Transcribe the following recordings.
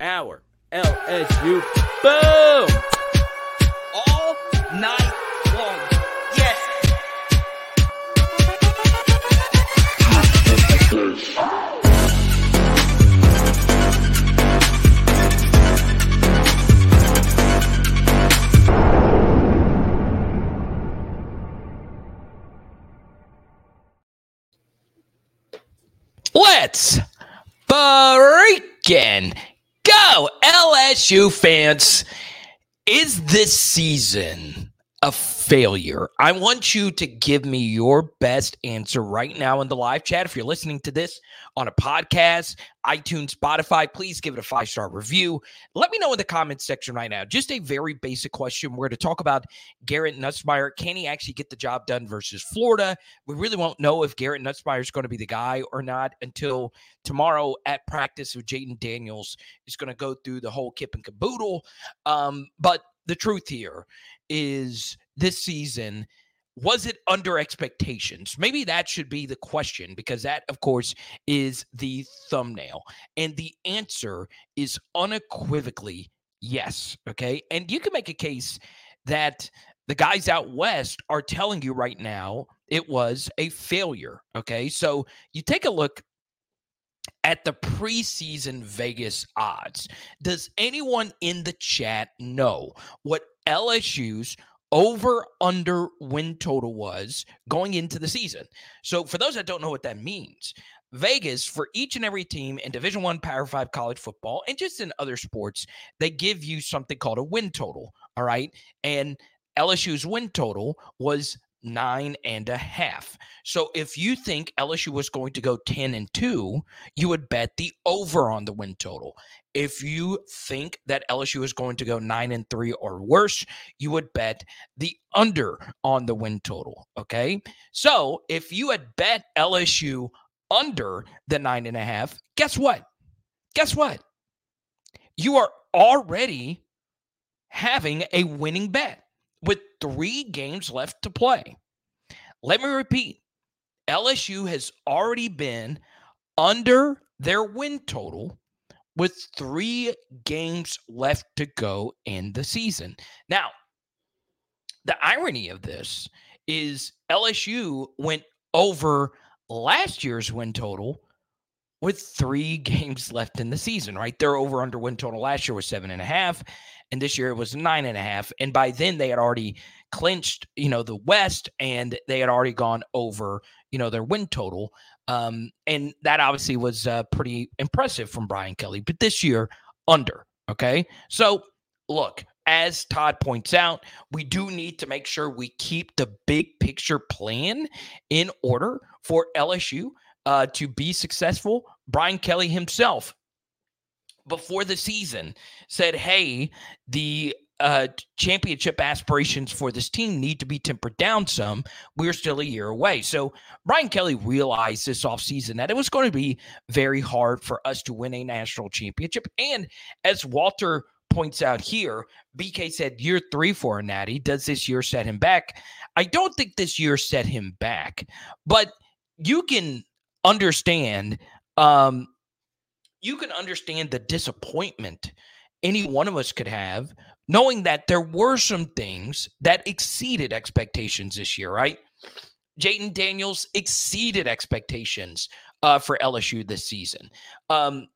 our LSU. Boom! All night long. Yes. Let's freaking LSU fans. Is this season a failure? I want you to give me your best answer right now in the live chat. If you're listening to this on a podcast, iTunes, Spotify, please give it a five star review. Let me know in the comments section right now. Just a very basic question. We're to talk about Garrett Nussmeier. Can he actually get the job done versus Florida? We really won't know if Garrett Nussmeier is going to be the guy or not until tomorrow at practice with Jayden Daniels is going to go through the whole kip and caboodle. Um, but the truth here is this season was it under expectations? Maybe that should be the question because that of course is the thumbnail. And the answer is unequivocally yes okay? And you can make a case that the guys out west are telling you right now it was a failure okay? So you take a look at the preseason Vegas odds. Does anyone in the chat know what LSU's over under win total was going into the season? So for those that don't know what that means, Vegas for each and every team in Division 1 Power 5 college football and just in other sports, they give you something called a win total, all right? And LSU's win total was nine and a half. So if you think LSU was going to go 10 and 2, you would bet the over on the win total. If you think that LSU is going to go 9 and 3 or worse, you would bet the under on the win total. Okay. So if you had bet LSU under the nine and a half, guess what? Guess what? You are already having a winning bet three games left to play. Let me repeat LSU has already been under their win total with three games left to go in the season. Now, the irony of this is LSU went over last year's win total with three games left in the season, right? Their over under win total last year was seven and a half and this year it was nine and a half. And by then they had already clinched, you know, the West, and they had already gone over, you know, their win total. Um, and that obviously was uh, pretty impressive from Brian Kelly. But this year, under. Okay, so look. As Todd points out, we do need to make sure we keep the big picture plan in order for LSU uh, to be successful. Brian Kelly himself before the season said, hey, the uh, championship aspirations for this team need to be tempered down some. We're still a year away. So Brian Kelly realized this offseason that it was going to be very hard for us to win a national championship. And as Walter points out here, BK said year three for a natty. Does this year set him back? I don't think this year set him back, but you can understand um, you can understand the disappointment any one of us could have knowing that there were some things that exceeded expectations this year, right? Jayden Daniels exceeded expectations uh, for LSU this season. Um,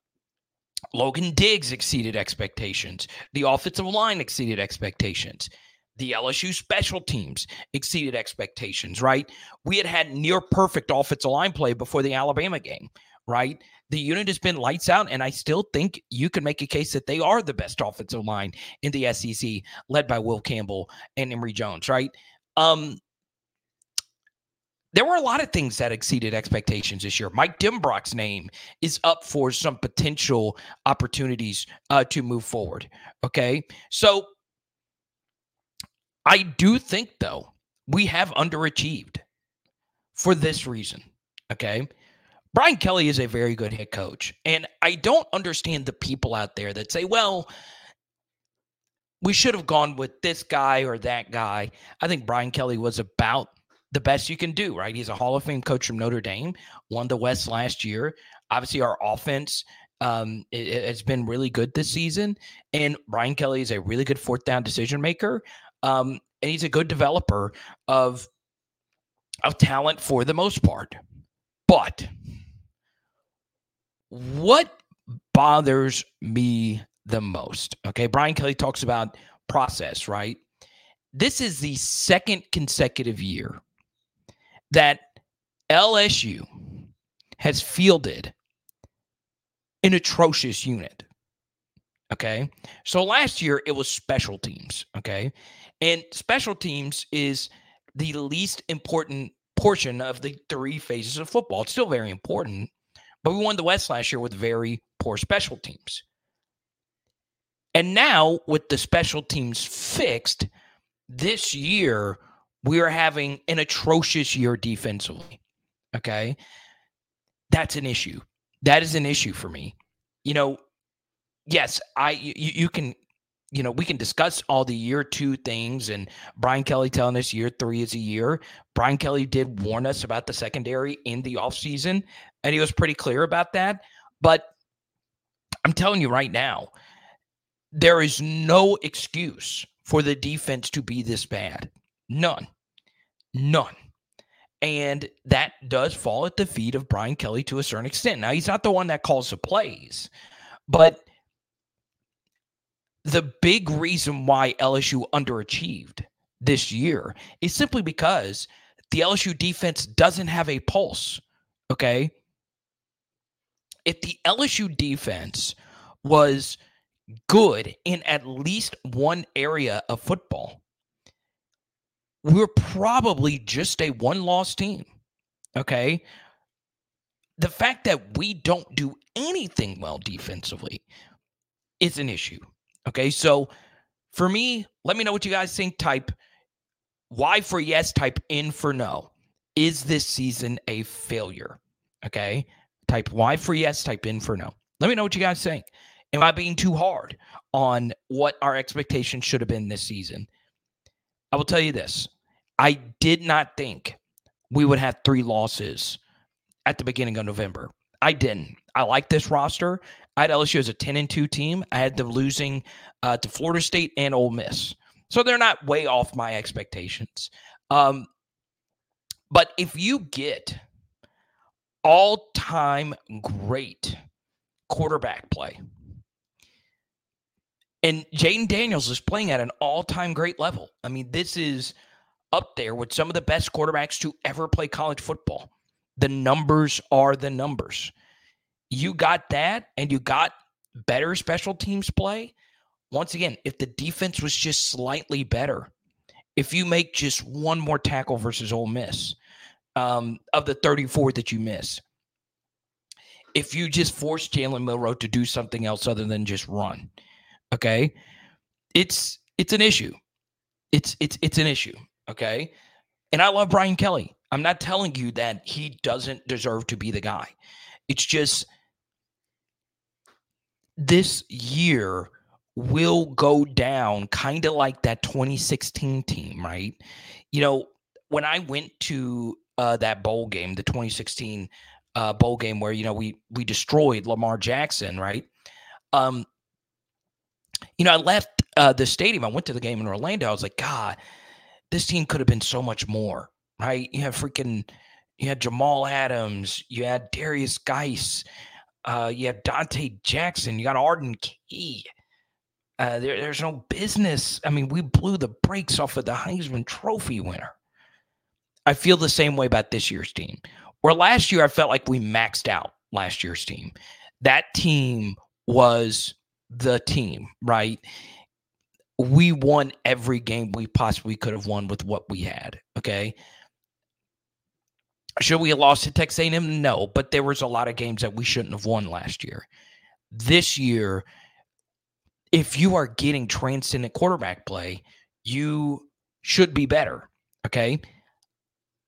Logan Diggs exceeded expectations. The offensive line exceeded expectations. The LSU special teams exceeded expectations, right? We had had near perfect offensive line play before the Alabama game, right? The unit has been lights out, and I still think you can make a case that they are the best offensive line in the SEC, led by Will Campbell and Emery Jones, right? Um, there were a lot of things that exceeded expectations this year. Mike Denbrock's name is up for some potential opportunities uh, to move forward. Okay. So I do think, though, we have underachieved for this reason. Okay. Brian Kelly is a very good head coach. And I don't understand the people out there that say, well, we should have gone with this guy or that guy. I think Brian Kelly was about the best you can do, right? He's a Hall of Fame coach from Notre Dame, won the West last year. Obviously, our offense Um, it, has been really good this season, and Brian Kelly is a really good fourth down decision maker. Um, and he's a good developer of of talent for the most part. But what bothers me the most? Okay, Brian Kelly talks about process, right? This is the second consecutive year that LSU has fielded an atrocious unit. Okay. So last year it was special teams. Okay. And special teams is the least important portion of the three phases of football. It's still very important, but we won the West last year with very poor special teams. And now, with the special teams fixed, this year we are having an atrocious year defensively. Okay. That's an issue. That is an issue for me. You know, yes, I you, you can you know, we can discuss all the year two things and Brian Kelly telling us year three is a year. Brian Kelly did warn us about the secondary in the offseason, and he was pretty clear about that. But I'm telling you right now, there is no excuse for the defense to be this bad. None. None. And that does fall at the feet of Brian Kelly to a certain extent. Now, he's not the one that calls the plays, but the big reason why LSU underachieved this year is simply because the LSU defense doesn't have a pulse. Okay. If the LSU defense was good in at least one area of football, we're probably just a one loss team. Okay. The fact that we don't do anything well defensively is an issue. Okay. So for me, let me know what you guys think. Type Y for yes, type in for no. Is this season a failure? Okay. Type Y for yes, type in for no. Let me know what you guys think. Am I being too hard on what our expectations should have been this season? I will tell you this I did not think we would have three losses at the beginning of November. I didn't. I like this roster. I had LSU as a 10 and 2 team. I had them losing uh, to Florida State and Ole Miss. So they're not way off my expectations. Um, but if you get all time great quarterback play, and Jayden Daniels is playing at an all time great level. I mean, this is up there with some of the best quarterbacks to ever play college football. The numbers are the numbers. You got that, and you got better special teams play. Once again, if the defense was just slightly better, if you make just one more tackle versus Ole Miss um, of the 34 that you miss, if you just force Jalen Milroe to do something else other than just run, Okay. It's it's an issue. It's it's it's an issue. Okay. And I love Brian Kelly. I'm not telling you that he doesn't deserve to be the guy. It's just this year will go down kind of like that 2016 team, right? You know, when I went to uh, that bowl game, the 2016 uh, bowl game where you know we we destroyed Lamar Jackson, right? Um, you know, I left uh, the stadium. I went to the game in Orlando. I was like, God, this team could have been so much more, right? You have freaking, you had Jamal Adams, you had Derrius Guice, uh, you have Donte Jackson, you got Arden Key. Uh, there, there's no business. I mean, we blew the brakes off of the Heisman Trophy winner. I feel the same way about this year's team. Where last year I felt like we maxed out last year's team. That team was the team, right? We won every game we possibly could have won with what we had. Okay. Should we have lost to Texas A&M? No, but there was a lot of games that we shouldn't have won last year. This year, if you are getting transcendent quarterback play, you should be better. Okay.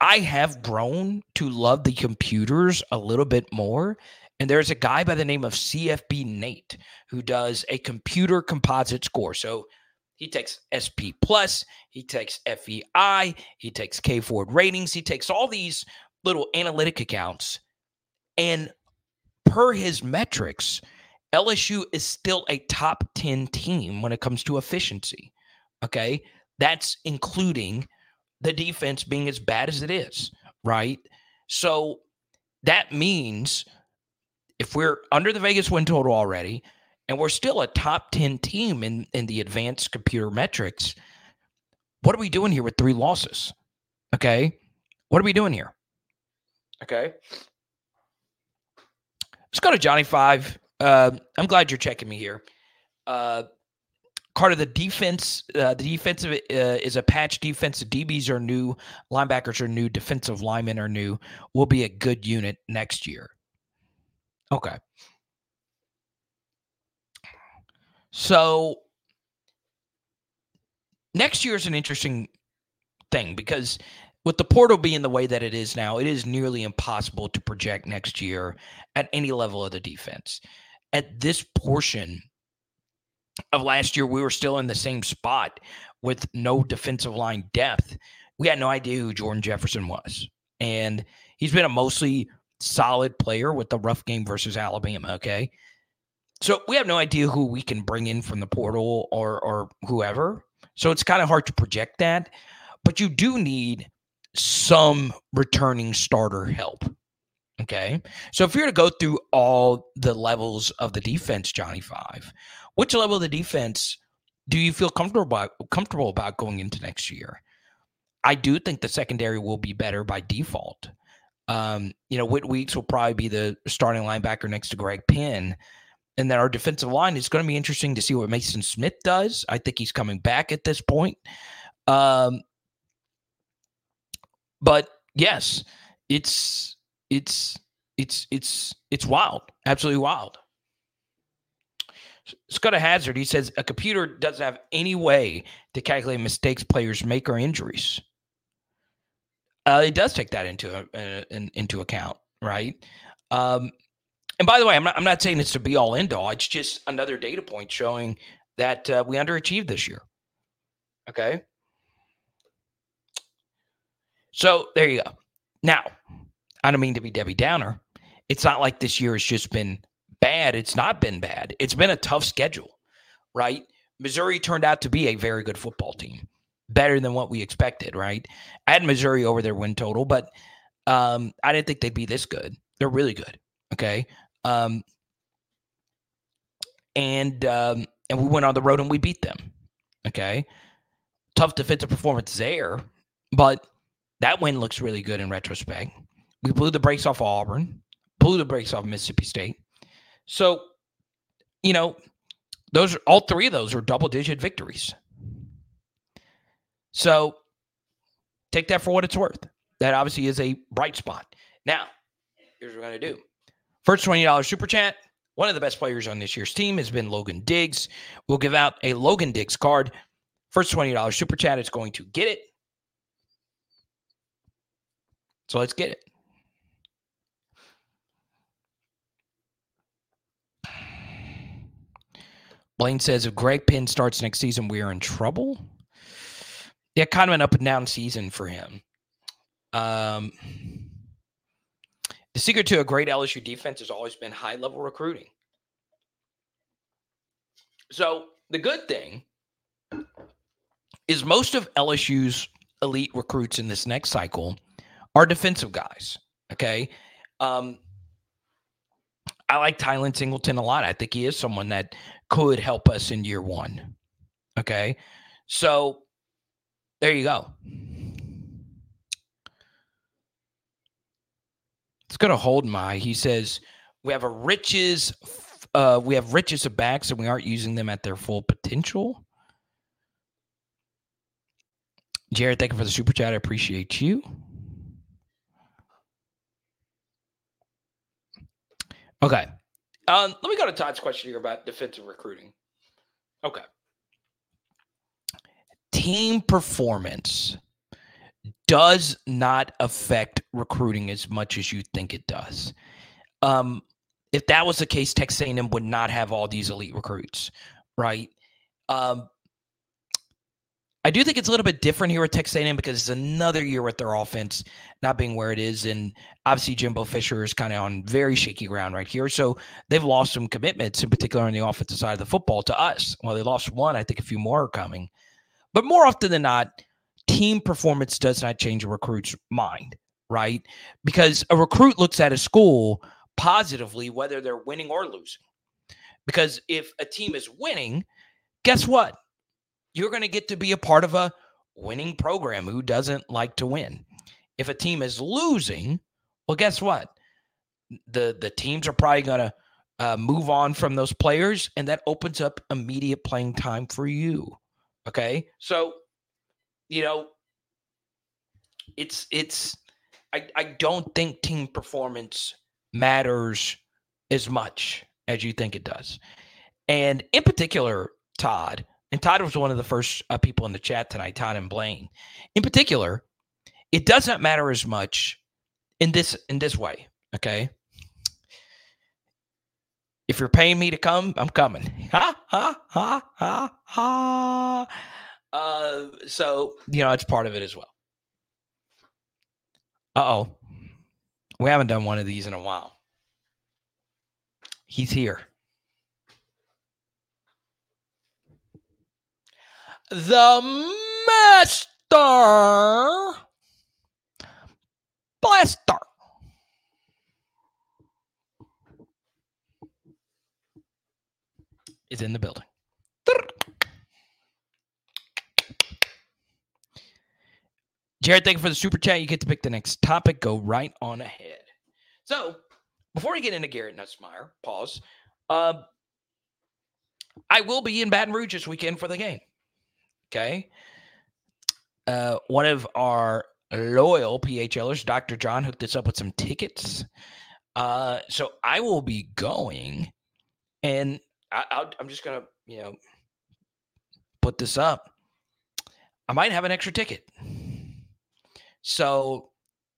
I have grown to love the computers a little bit more and there's a guy by the name of CFB Nate who does a computer composite score. So he takes SP plus, he takes FEI, he takes K Ford ratings, he takes all these little analytic accounts. And per his metrics, LSU is still a top 10 team when it comes to efficiency. Okay. That's including the defense being as bad as it is, right? So that means if we're under the Vegas win total already, and we're still a top 10 team in, in the advanced computer metrics, what are we doing here with three losses? Okay. What are we doing here? Okay. Let's go to Johnny Five. Uh, I'm glad you're checking me here. Uh, Carter, the defense, uh, the defensive uh, is a patch defense. The DBs are new, linebackers are new, defensive linemen are new. Will be a good unit next year. Okay. So next year is an interesting thing because with the portal being the way that it is now, it is nearly impossible to project next year at any level of the defense. At this portion of last year, we were still in the same spot with no defensive line depth. We had no idea who Jordan Jefferson was. And he's been a mostly solid player with the rough game versus Alabama. Okay. So we have no idea who we can bring in from the portal or or whoever. So it's kind of hard to project that. But you do need some returning starter help. Okay. So if you're to go through all the levels of the defense, Johnny Five, which level of the defense do you feel comfortable about, comfortable about going into next year? I do think the secondary will be better by default. Um, you know, Whit Weeks will probably be the starting linebacker next to Greg Penn. And then our defensive line is going to be interesting to see what Mason Smith does. I think he's coming back at this point. Um, but yes, it's it's it's it's it's wild, absolutely wild. Scott A. Hazard, he says a computer doesn't have any way to calculate mistakes players make or injuries. Uh, it does take that into uh, in, into account, right? Um, and by the way, I'm not I'm not saying it's to be all end all. It's just another data point showing that uh, we underachieved this year. Okay. So there you go. Now, I don't mean to be Debbie Downer. It's not like this year has just been bad. It's not been bad. It's been a tough schedule, right? Missouri turned out to be a very good football team, better than what we expected, right? I had Missouri over their win total, but um, I didn't think they'd be this good. They're really good. Okay. Um, and um, and we went on the road and we beat them. Okay. Tough defensive performance there, but that win looks really good in retrospect. We blew the brakes off Auburn, blew the brakes off Mississippi State. So, you know, those are all three of those are double digit victories. So take that for what it's worth. That obviously is a bright spot. Now, here's what we're going to do. First $20 super chat. One of the best players on this year's team has been Logan Diggs. We'll give out a Logan Diggs card. First $20 super chat is going to get it. So let's get it. Blaine says if Greg Penn starts next season, we are in trouble. Yeah, kind of an up and down season for him. Um, the secret to a great LSU defense has always been high level recruiting. So the good thing is most of LSU's elite recruits in this next cycle are defensive guys. Okay. Um, I like Tylen Singleton a lot. I think he is someone that could help us in year one. Okay. So there you go. Let's go to hold my. He says we have a riches, uh, we have riches of backs, and we aren't using them at their full potential. Jared, thank you for the super chat. I appreciate you. Okay. Um, let me go to Todd's question here about defensive recruiting. Okay. Team performance does not affect recruiting as much as you think it does. Um, if that was the case, Texas A&M would not have all these elite recruits, right? Um, I do think it's a little bit different here with Texas A&M because it's another year with their offense not being where it is, and obviously Jimbo Fisher is kind of on very shaky ground right here. So they've lost some commitments, in particular on the offensive side of the football, to us. Well, they lost one. I think a few more are coming, but more often than not, team performance does not change a recruit's mind, right? Because a recruit looks at a school positively whether they're winning or losing. Because if a team is winning, guess what? You're going to get to be a part of a winning program who doesn't like to win. If a team is losing, well, guess what? The the teams are probably going to uh, move on from those players, and that opens up immediate playing time for you. Okay, so you know, it's it's. I I don't think team performance matters as much as you think it does, and in particular, Todd and Todd was one of the first uh, people in the chat tonight, Todd and Blaine. In particular, it doesn't matter as much in this in this way. Okay. If you're paying me to come, I'm coming. Ha ha ha ha ha. Uh, so you know it's part of it as well. Uh oh, we haven't done one of these in a while. He's here. The Master Blaster. Is in the building. Jared, thank you for the super chat. You get to pick the next topic. Go right on ahead. So, before we get into Garrett Nussmeier, pause. Uh, I will be in Baton Rouge this weekend for the game. Okay. Uh, one of our loyal PHLers, Dr. John, hooked us up with some tickets. Uh, so I will be going, and I, am just gonna, you know, put this up. I might have an extra ticket. So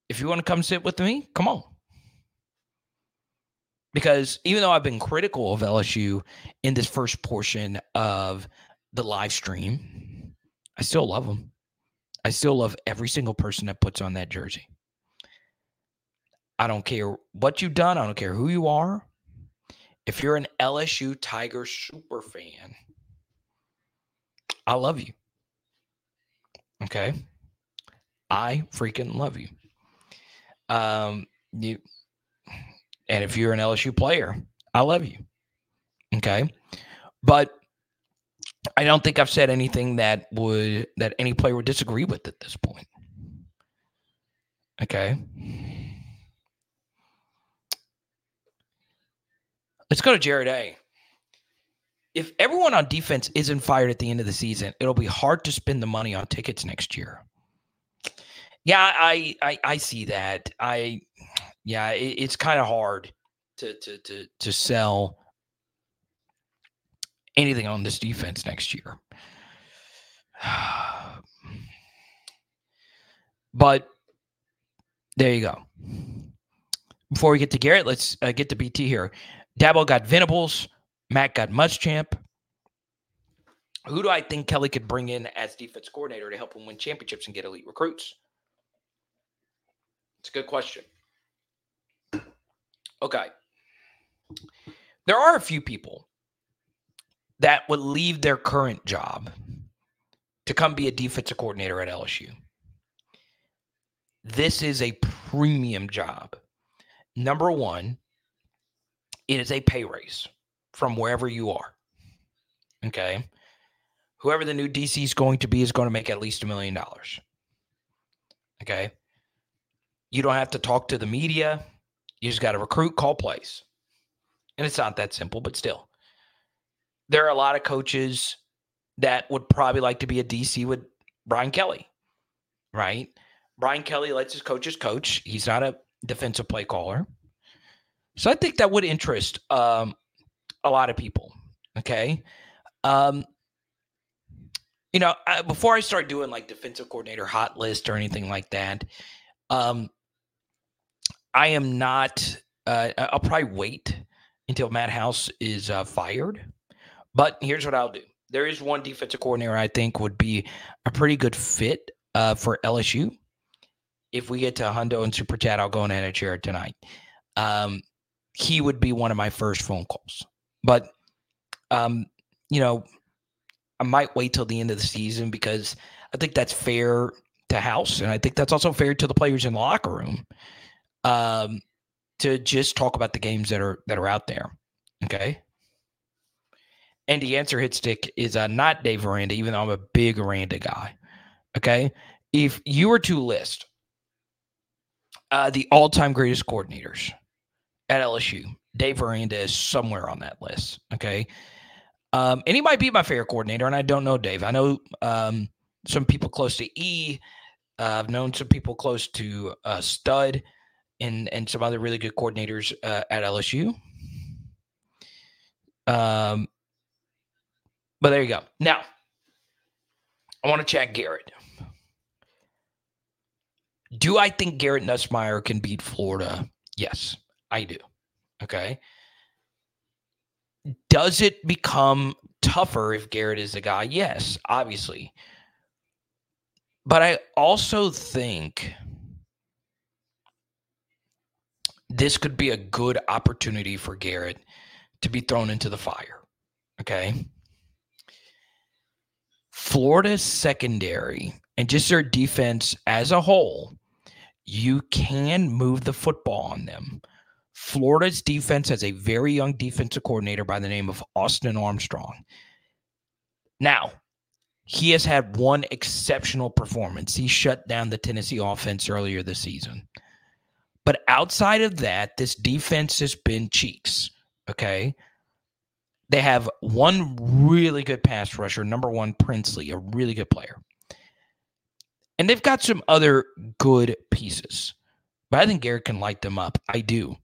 if you want to come sit with me, come on. Because even though I've been critical of LSU in this first portion of the live stream, I still love them. I still love every single person that puts on that jersey. I don't care what you've done. I don't care who you are. If you're an LSU Tiger super fan, I love you. Okay. I freaking love you. Um, you and if you're an LSU player, I love you. Okay. But I don't think I've said anything that would that any player would disagree with at this point. Okay. Let's go to Jared A. If everyone on defense isn't fired at the end of the season, it'll be hard to spend the money on tickets next year. Yeah, I I, I see that. I yeah, it, it's kind of hard to to to to sell anything on this defense next year. but there you go. Before we get to Garrett, let's uh, get to BT here. Dabo got Venables. Matt got Muschamp. Who do I think Kelly could bring in as defense coordinator to help him win championships and get elite recruits? It's a good question. Okay. There are a few people that would leave their current job to come be a defensive coordinator at LSU. This is a premium job. Number one, it is a pay raise from wherever you are. Okay. Whoever the new DC is going to be is going to make at least a million dollars. Okay. You don't have to talk to the media. You just got to recruit, call plays. And it's not that simple, but still there are a lot of coaches that would probably like to be a DC with Brian Kelly, right? Brian Kelly lets his coaches coach. He's not a defensive play caller. So I think that would interest um, a lot of people. Okay. Um, you know, I, before I start doing like defensive coordinator hot list or anything like that, um, I am not, uh, I'll probably wait until Matt House is uh, fired but here's what I'll do there is one defensive coordinator I think would be a pretty good fit uh, for LSU. If we get to Hundo and Super Chat, I'll go in a chair tonight. Um, he would be one of my first phone calls. But, um, you know, I might wait till the end of the season because I think that's fair to House, and I think that's also fair to the players in the locker room. Um, to just talk about the games that are that are out there. Okay. And the answer hit stick is uh, not Dave Aranda, even though I'm a big Aranda guy. Okay. If you were to list uh, the all time greatest coordinators at LSU, Dave Aranda is somewhere on that list. Okay. Um, and he might be my favorite coordinator, and I don't know Dave. I know um, some people close to E. have uh, known some people close to uh, Stud and and some other really good coordinators uh, at LSU. Um, but there you go. Now, I want to chat Garrett. Do I think Garrett Nussmeier can beat Florida? Yes, I do. Okay. Does it become tougher if Garrett is the guy? Yes, obviously. But I also think this could be a good opportunity for Garrett to be thrown into the fire. Okay. Florida's secondary and just their defense as a whole, you can move the football on them. Florida's defense has a very young defensive coordinator by the name of Austin Armstrong. Now, he has had one exceptional performance. He shut down the Tennessee offense earlier this season. But outside of that, this defense has been cheeks. Okay. They have one really good pass rusher, number one, Princely, a really good player. And they've got some other good pieces. But I think Garrett can light them up. I do.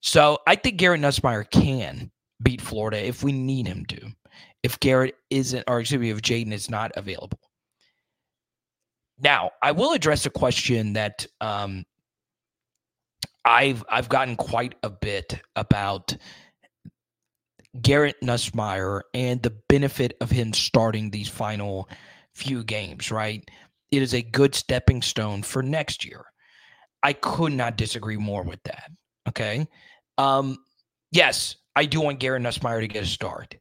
So I think Garrett Nussmeier can beat Florida if we need him to. If Garrett isn't, or excuse me, if Jayden is not available. Now, I will address a question that um, I've I've gotten quite a bit about Garrett Nussmeier and the benefit of him starting these final few games, right? It is a good stepping stone for next year. I could not disagree more with that. Okay. Um, yes, I do want Garrett Nussmeier to get a start.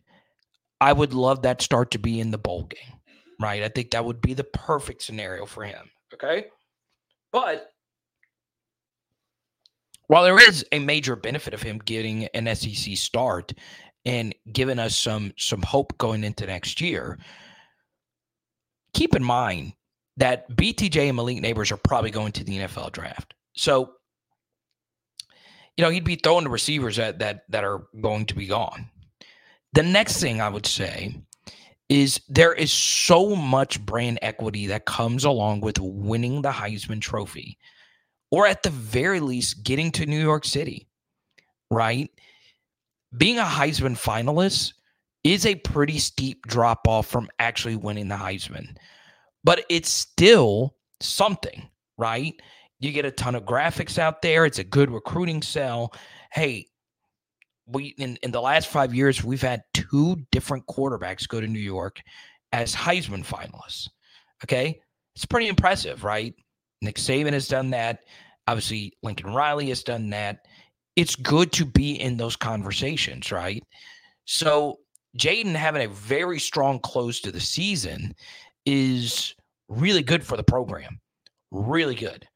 I would love that start to be in the bowl game, right? I think that would be the perfect scenario for him. Okay. But while there is a major benefit of him getting an SEC start and giving us some some hope going into next year, keep in mind that BTJ and Malik Nabers are probably going to the NFL draft. So, you know, he'd be throwing the receivers that that that are going to be gone. The next thing I would say is there is so much brand equity that comes along with winning the Heisman Trophy or at the very least getting to New York City, right? Being a Heisman finalist is a pretty steep drop off from actually winning the Heisman, but it's still something, right? You get a ton of graphics out there. It's a good recruiting sell. Hey, we in, in the last five years, we've had two different quarterbacks go to New York as Heisman finalists. Okay. It's pretty impressive, right? Nick Saban has done that. Obviously, Lincoln Riley has done that. It's good to be in those conversations, right? So, Jayden having a very strong close to the season is really good for the program. Really good.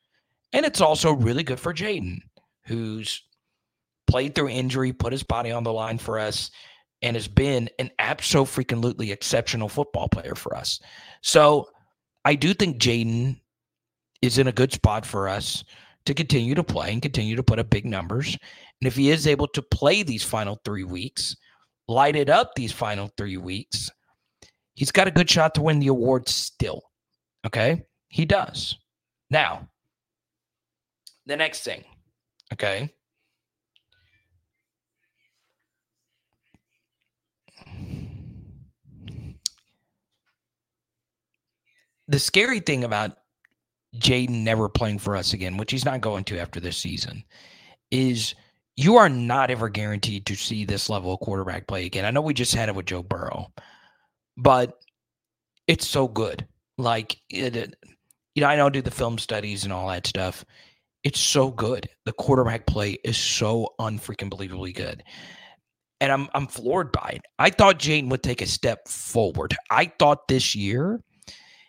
And it's also really good for Jayden, who's played through injury, put his body on the line for us, and has been an absolutely exceptional football player for us. So I do think Jayden is in a good spot for us to continue to play and continue to put up big numbers. And if he is able to play these final three weeks, light it up these final three weeks, he's got a good shot to win the award still. Okay. He does. Now, the next thing. Okay. The scary thing about Jayden never playing for us again, which he's not going to after this season, is you are not ever guaranteed to see this level of quarterback play again. I know we just had it with Joe Burrow, but it's so good. Like it, you know, I don't do the film studies and all that stuff. It's so good. The quarterback play is so unfreaking believably good. And I'm I'm floored by it. I thought Jayden would take a step forward. I thought this year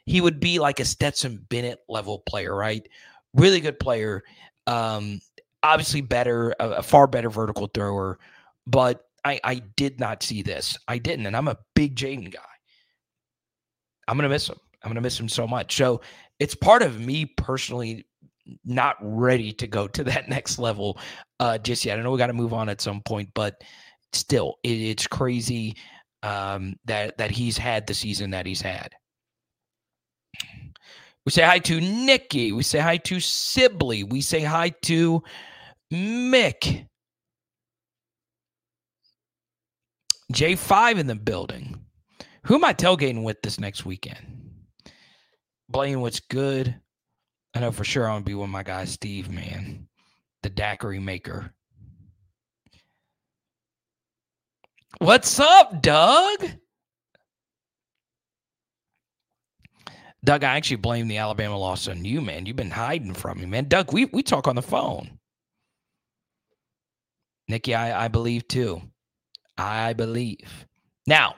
he would be like a Stetson Bennett level player, right? Really good player. Um, obviously better, a, a far better vertical thrower, but I, I did not see this. I didn't, and I'm a big Jayden guy. I'm gonna miss him. I'm gonna miss him so much. So it's part of me personally not ready to go to that next level uh, just yet. I know we got to move on at some point, but still, it, it's crazy um, that that he's had the season that he's had. We say hi to Nikki. We say hi to Sibley. We say hi to Mick. J5 in the building. Who am I tailgating with this next weekend? Blaine, what's good? I know for sure I'm gonna be with my guy Steve, man, the daiquiri maker. What's up, Doug? Doug, I actually blame the Alabama loss on you, man. You've been hiding from me, man. Doug, we, we talk on the phone. Nikki, I, I believe too. I believe. Now,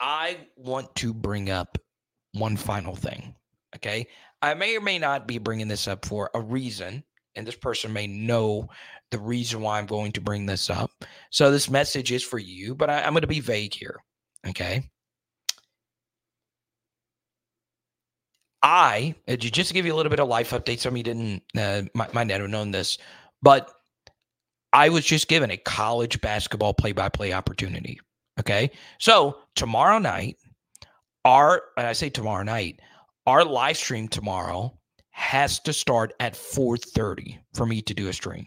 I want to bring up one final thing. Okay. I may or may not be bringing this up for a reason, and this person may know the reason why I'm going to bring this up. So this message is for you, but I, I'm going to be vague here. Okay. I, uh, just to give you a little bit of life update, some of you didn't, uh, might, might not have known this, but I was just given a college basketball play by play opportunity. Okay. So tomorrow night, our, and I say tomorrow night, our live stream tomorrow has to start at 4.30 for me to do a stream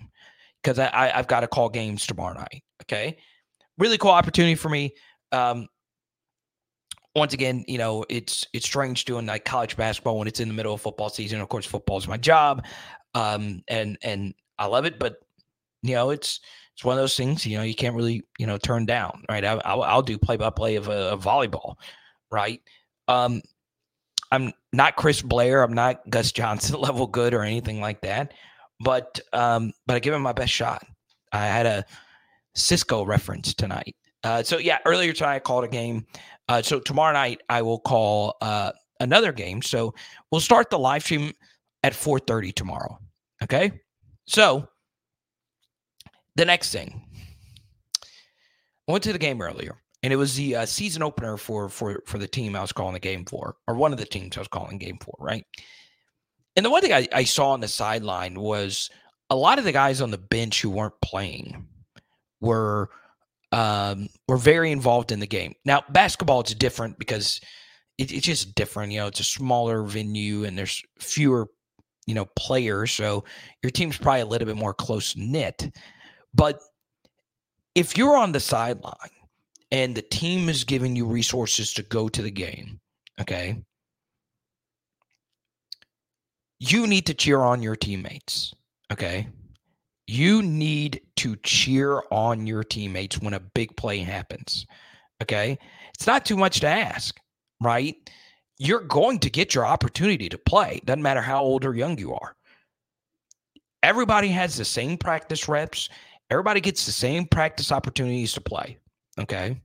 because I, I, I've got to call games tomorrow night. Okay. Really cool opportunity for me. Um, once again, you know, it's it's strange doing like college basketball when it's in the middle of football season. Of course, football is my job, um, and and I love it. But you know, it's it's one of those things. You know, you can't really you know turn down. Right? I, I'll, I'll do play by play of, of volleyball. Right? Um, I'm not Chris Blair. I'm not Gus Johnson level good or anything like that. But um, but I give him my best shot. I had a Cisco reference tonight. Uh, so yeah, earlier tonight I called a game. Uh, so tomorrow night I will call uh, another game. So we'll start the live stream at 4:30 tomorrow. Okay. So the next thing, I went to the game earlier, and it was the uh, season opener for for for the team I was calling the game for, or one of the teams I was calling game for, right? And the one thing I, I saw on the sideline was a lot of the guys on the bench who weren't playing were um, were very involved in the game. Now, basketball it's different because it, it's just different. You know, it's a smaller venue and there's fewer, you know, players, so your team's probably a little bit more close knit. But if you're on the sideline and the team is giving you resources to go to the game, okay, you need to cheer on your teammates. Okay. You need to cheer on your teammates when a big play happens. Okay. It's not too much to ask, right? You're going to get your opportunity to play. Doesn't matter how old or young you are. Everybody has the same practice reps. Everybody gets the same practice opportunities to play. Okay.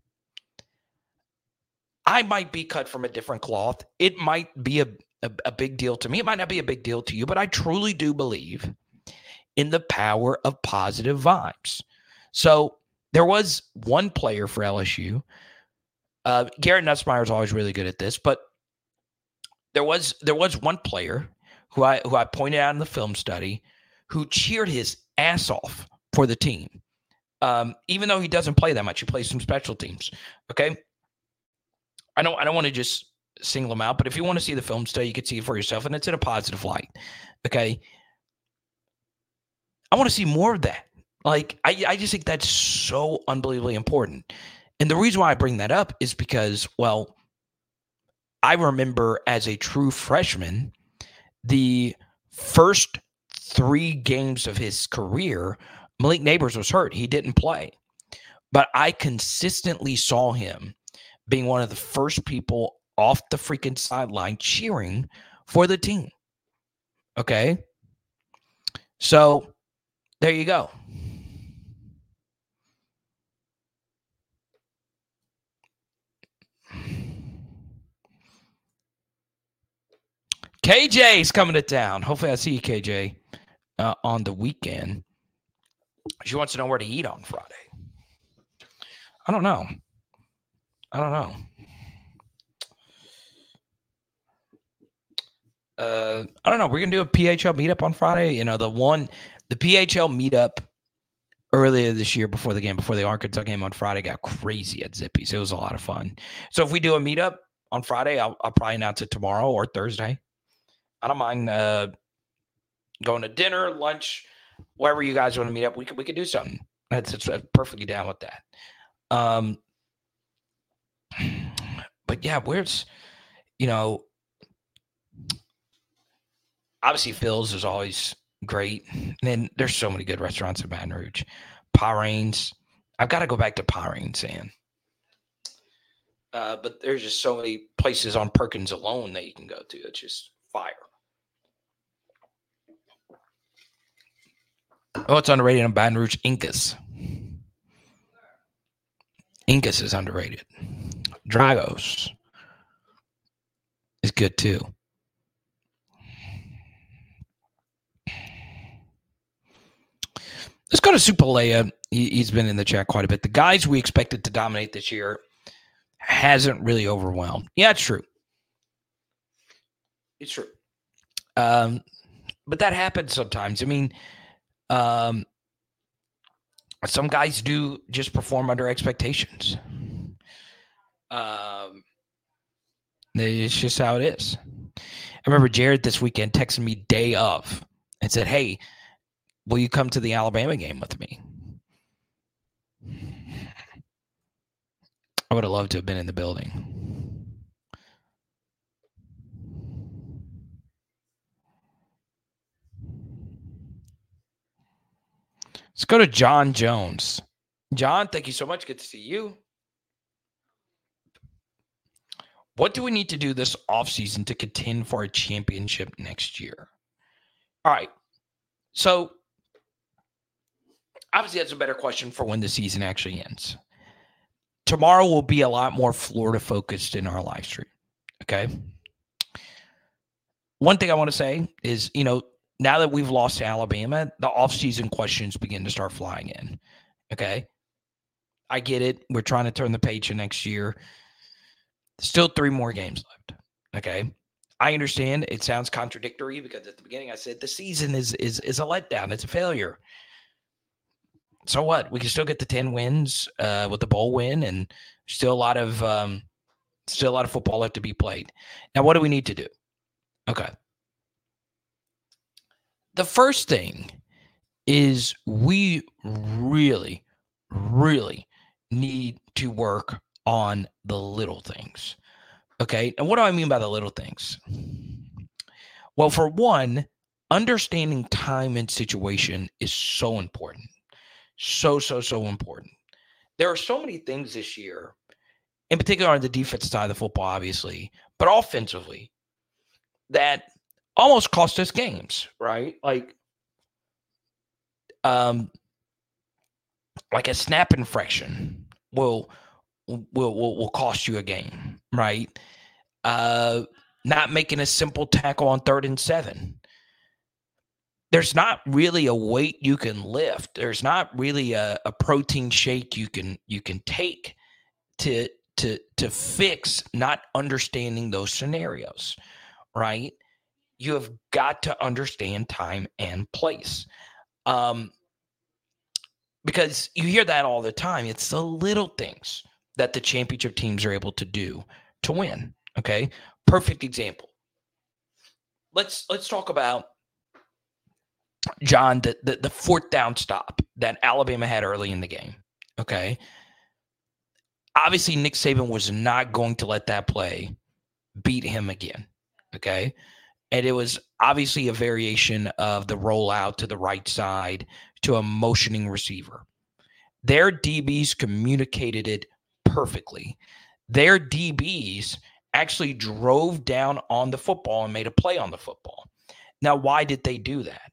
I might be cut from a different cloth. It might be a, a, a big deal to me. It might not be a big deal to you, but I truly do believe in the power of positive vibes. So there was one player for LSU. Uh, Garrett Nussmeier is always really good at this, but there was there was one player who I who I pointed out in the film study who cheered his ass off for the team, um, even though he doesn't play that much. He plays some special teams. Okay, I don't I don't want to just single him out, but if you want to see the film study, you can see it for yourself, and it's in a positive light. Okay, I want to see more of that. Like, I, I just think that's so unbelievably important. And the reason why I bring that up is because, well, I remember as a true freshman, the first three games of his career, Malik Nabers was hurt. He didn't play. but I consistently saw him being one of the first people off the freaking sideline cheering for the team. Okay. So there you go. KJ's coming to town. Hopefully, I see you, KJ, uh, on the weekend. She wants to know where to eat on Friday. I don't know. I don't know. Uh, I don't know. We're gonna do a PHL meetup on Friday. You know, the one, the PHL meetup earlier this year before the game, before the Arkansas game on Friday, got crazy at Zippy's. It was a lot of fun. So if we do a meetup on Friday, I'll, I'll probably announce it tomorrow or Thursday. I don't mind uh, going to dinner, lunch, wherever you guys want to meet up. We could we could do something. That's, that's perfectly down with that. Um, but yeah, where's you know, obviously Phil's is always great. And then there's so many good restaurants in Baton Rouge. Parrain's. I've got to go back to Parrain's, Sam. Uh, but there's just so many places on Perkins alone that you can go to. It's just fire. Oh, it's underrated in Baton Rouge. Incas. Incas is underrated. Dragos is good too. Let's go to Supalea. He, has been in the chat quite a bit. The guys we expected to dominate this year hasn't really overwhelmed. Yeah, it's true. It's true. Um, but that happens sometimes. I mean, um, some guys do just perform under expectations. Um, it's just how it is. I remember Jared this weekend texting me day of and said, "Hey, will you come to the Alabama game with me?" I would have loved to have been in the building. Let's go to John Jones. John, thank you so much. Good to see you. What do we need to do this offseason to contend for a championship next year? All right. So, obviously, that's a better question for when the season actually ends. Tomorrow will be a lot more Florida focused in our live stream. Okay. One thing I want to say is, you know, now that we've lost to Alabama, the offseason questions begin to start flying in. Okay. I get it. We're trying to turn the page to next year. Still three more games left. Okay. I understand it sounds contradictory because at the beginning I said the season is is is a letdown. It's a failure. So what? We can still get the 10 wins uh, with the bowl win and still a lot of um, still a lot of football left to be played. Now what do we need to do? Okay. The first thing is we really, really need to work on the little things. Okay. And what do I mean by the little things? Well, for one, understanding time and situation is so important. So, so, so important. There are so many things this year, in particular on the defense side of the football, obviously, but offensively, that almost cost us games, right? Like, um, like a snap infraction will will will, will cost you a game, right? Uh, not making a simple tackle on third and seven. There's not really a weight you can lift. There's not really a, a protein shake you can you can take to to to fix not understanding those scenarios, right? you have got to understand time and place. Um, because you hear that all the time. It's the little things that the championship teams are able to do to win. Okay. Perfect example. Let's let's talk about John, the, the, the fourth down stop that Alabama had early in the game. Okay. Obviously, Nick Saban was not going to let that play beat him again. Okay and it was obviously a variation of the rollout to the right side to a motioning receiver. their DBs communicated it perfectly. Their DBs actually drove down on the football and made a play on the football. Now, why did they do that?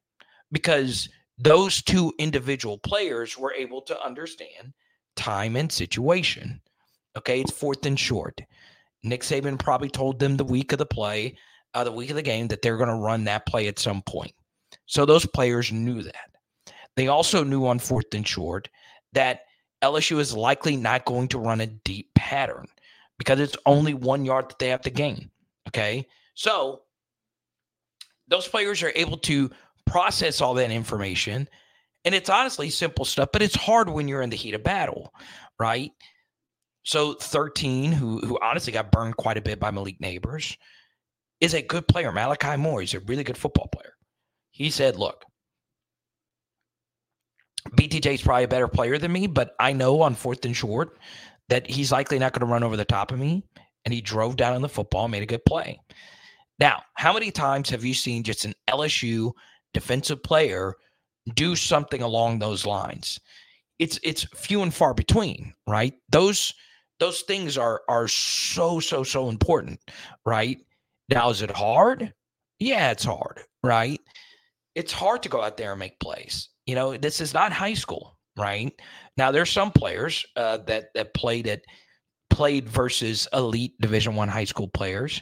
Because those two individual players were able to understand time and situation. Okay, it's fourth and short. Nick Saban probably told them the week of the play, uh, the week of the game, that they're going to run that play at some point. So those players knew that. They also knew on fourth and short that LSU is likely not going to run a deep pattern because it's only one yard that they have to gain. Okay. So those players are able to process all that information. And it's honestly simple stuff, but it's hard when you're in the heat of battle, right? So 13, who who honestly got burned quite a bit by Malik Nabers, is a good player. Malachi Moore, he's a really good football player. He said, look, BTJ is probably a better player than me, but I know on fourth and short that he's likely not going to run over the top of me. And he drove down on the football, made a good play. Now, how many times have you seen just an LSU defensive player do something along those lines? It's it's few and far between, right? Those those things are are so so so important, right? Now, is it hard? Yeah, it's hard, right? It's hard to go out there and make plays. You know, this is not high school, right? Now, there's some players uh, that that played at played versus elite Division One high school players.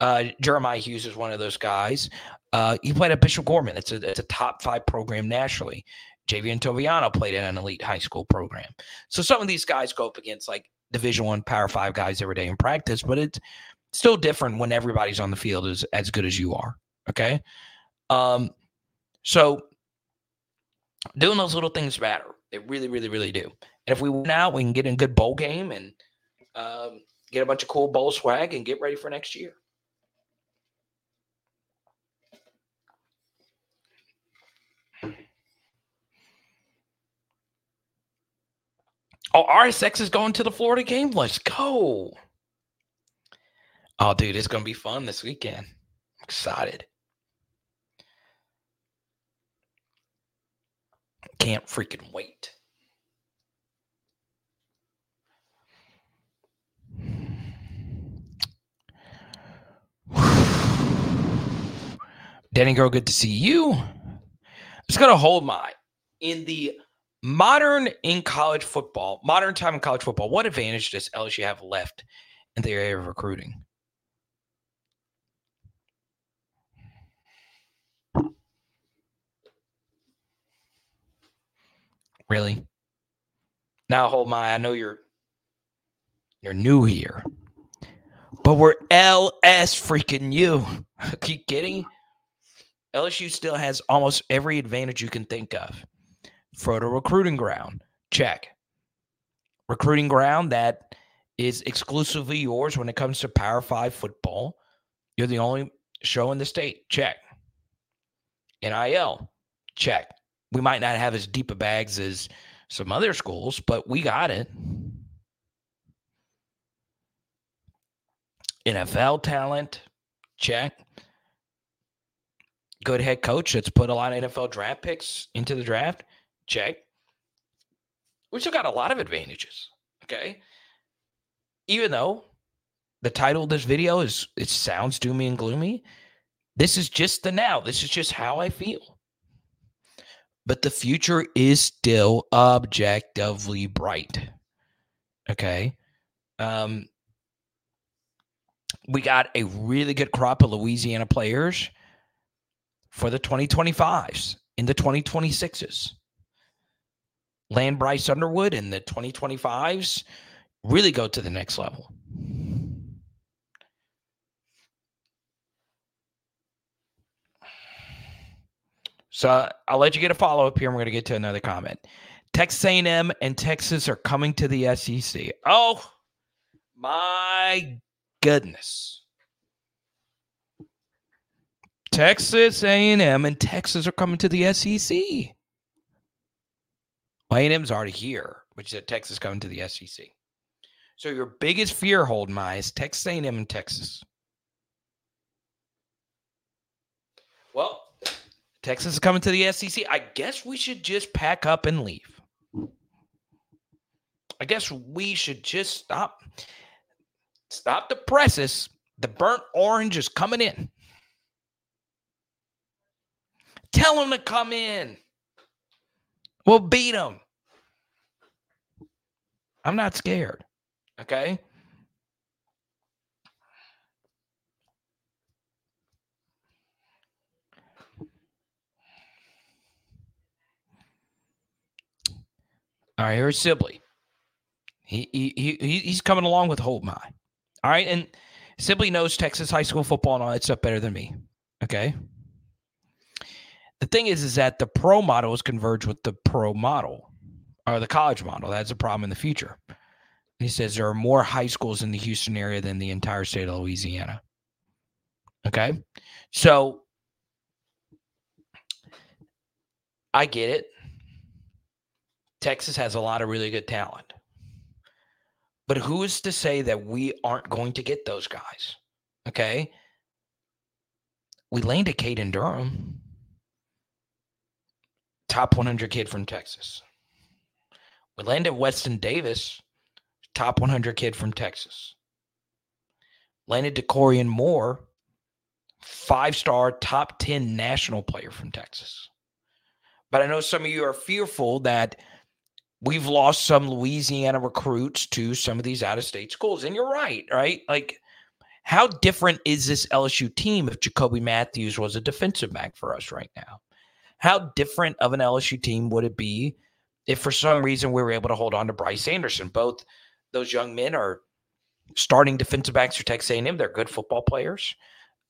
Uh, Jeremiah Hughes is one of those guys. Uh, he played at Bishop Gorman. It's a it's a top five program nationally. Javien Toviano played in an elite high school program. So some of these guys go up against like Division One Power Five guys every day in practice, but it's still different when everybody's on the field is as good as you are. Okay. Um, so doing those little things matter. They really, really, really do. And if we win out, we can get in a good bowl game and um, get a bunch of cool bowl swag and get ready for next year. Oh, RSX is going to the Florida game. Let's go. Oh, dude, it's going to be fun this weekend. I'm excited. Can't freaking wait. Danny Girl, good to see you. Just going to hold my in the modern in college football, modern time in college football. What advantage does LSU have left in the area of recruiting? Really? Now hold my I know you're you're new here. But we're LS freaking you. You kidding? LSU still has almost every advantage you can think of. Frodo recruiting ground. Check. Recruiting ground that is exclusively yours when it comes to Power Five football. You're the only show in the state. Check. NIL. Check we might not have as deep a bags as some other schools, but we got it. NFL talent, check. Good head coach that's put a lot of NFL draft picks into the draft, check. We still got a lot of advantages. Okay. Even though the title of this video is it sounds doomy and gloomy, this is just the now. This is just how I feel but the future is still objectively bright. Okay. Um, we got a really good crop of Louisiana players for the 2025s in the 2026s. Land Bryce Underwood in the 2025s really go to the next level. So I'll let you get a follow up here. And we're going to get to another comment. Texas A&M and Texas are coming to the SEC. Oh my goodness. Texas A&M and Texas are coming to the SEC. Well, A&M's already here, which is that Texas coming to the SEC. So your biggest fear, hold my, is Texas A&M and Texas. Well, Texas is coming to the SEC. I guess we should just pack up and leave. I guess we should just stop stop the presses. The burnt orange is coming in. Tell them to come in. We'll beat them. I'm not scared. Okay. All right, here's Sibley. He, he, he he's coming along with Hold My. All right, and Sibley knows Texas high school football and all that stuff better than me. Okay. The thing is, is that the pro model is converged with the pro model or the college model. That's a problem in the future. He says there are more high schools in the Houston area than the entire state of Louisiana. Okay. So I get it. Texas has a lot of really good talent. But who is to say that we aren't going to get those guys? Okay. We landed Caden Durham, top 100 kid from Texas. We landed Weston Davis, top 100 kid from Texas. Landed DeCorian Moore, five star, top 10 national player from Texas. But I know some of you are fearful that we've lost some Louisiana recruits to some of these out of state schools. And you're right, right? Like, how different is this LSU team if Jacoby Mathews was a defensive back for us right now? How different of an LSU team would it be if for some reason we were able to hold on to Bryce Anderson? Both those young men are starting defensive backs for Texas A&M. They're good football players.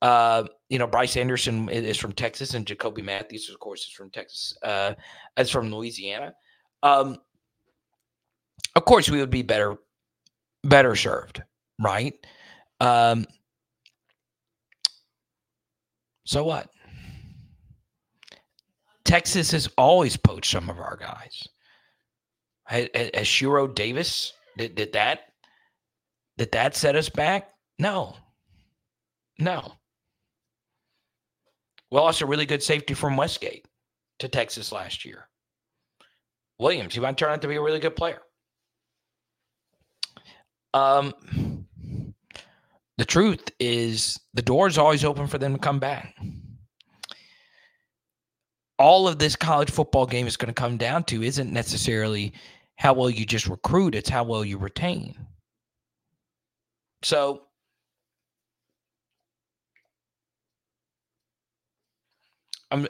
Uh, you know, Bryce Anderson is from Texas, and Jacoby Mathews, of course, is from Texas. Uh, as from Louisiana. Um, of course we would be better better served, right? Um, so what? Texas has always poached some of our guys. Has Shiro Davis did, did that did that set us back? No. No. We lost a really good safety from Westgate to Texas last year. Williams, he might turn out to be a really good player. Um, the truth is, the door is always open for them to come back. All of this college football game is going to come down to isn't necessarily how well you just recruit, it's how well you retain. So, I'm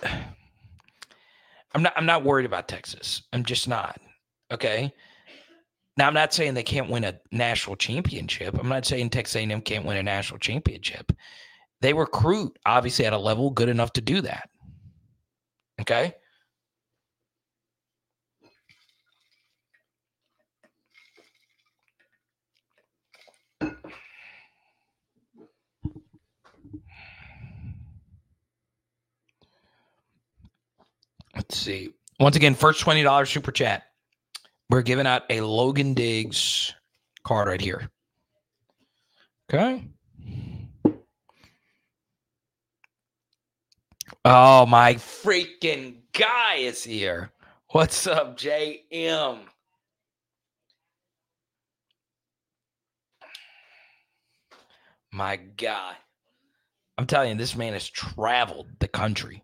I'm not I'm not worried about Texas. I'm just not. Okay? Now, I'm not saying they can't win a national championship. I'm not saying Texas A&M can't win a national championship. They recruit obviously at a level good enough to do that. Okay. Let's see. Once again, first $20 super chat. We're giving out a Logan Diggs card right here. Okay. Oh, my freaking guy is here. What's up, JM? My God. I'm telling you, this man has traveled the country.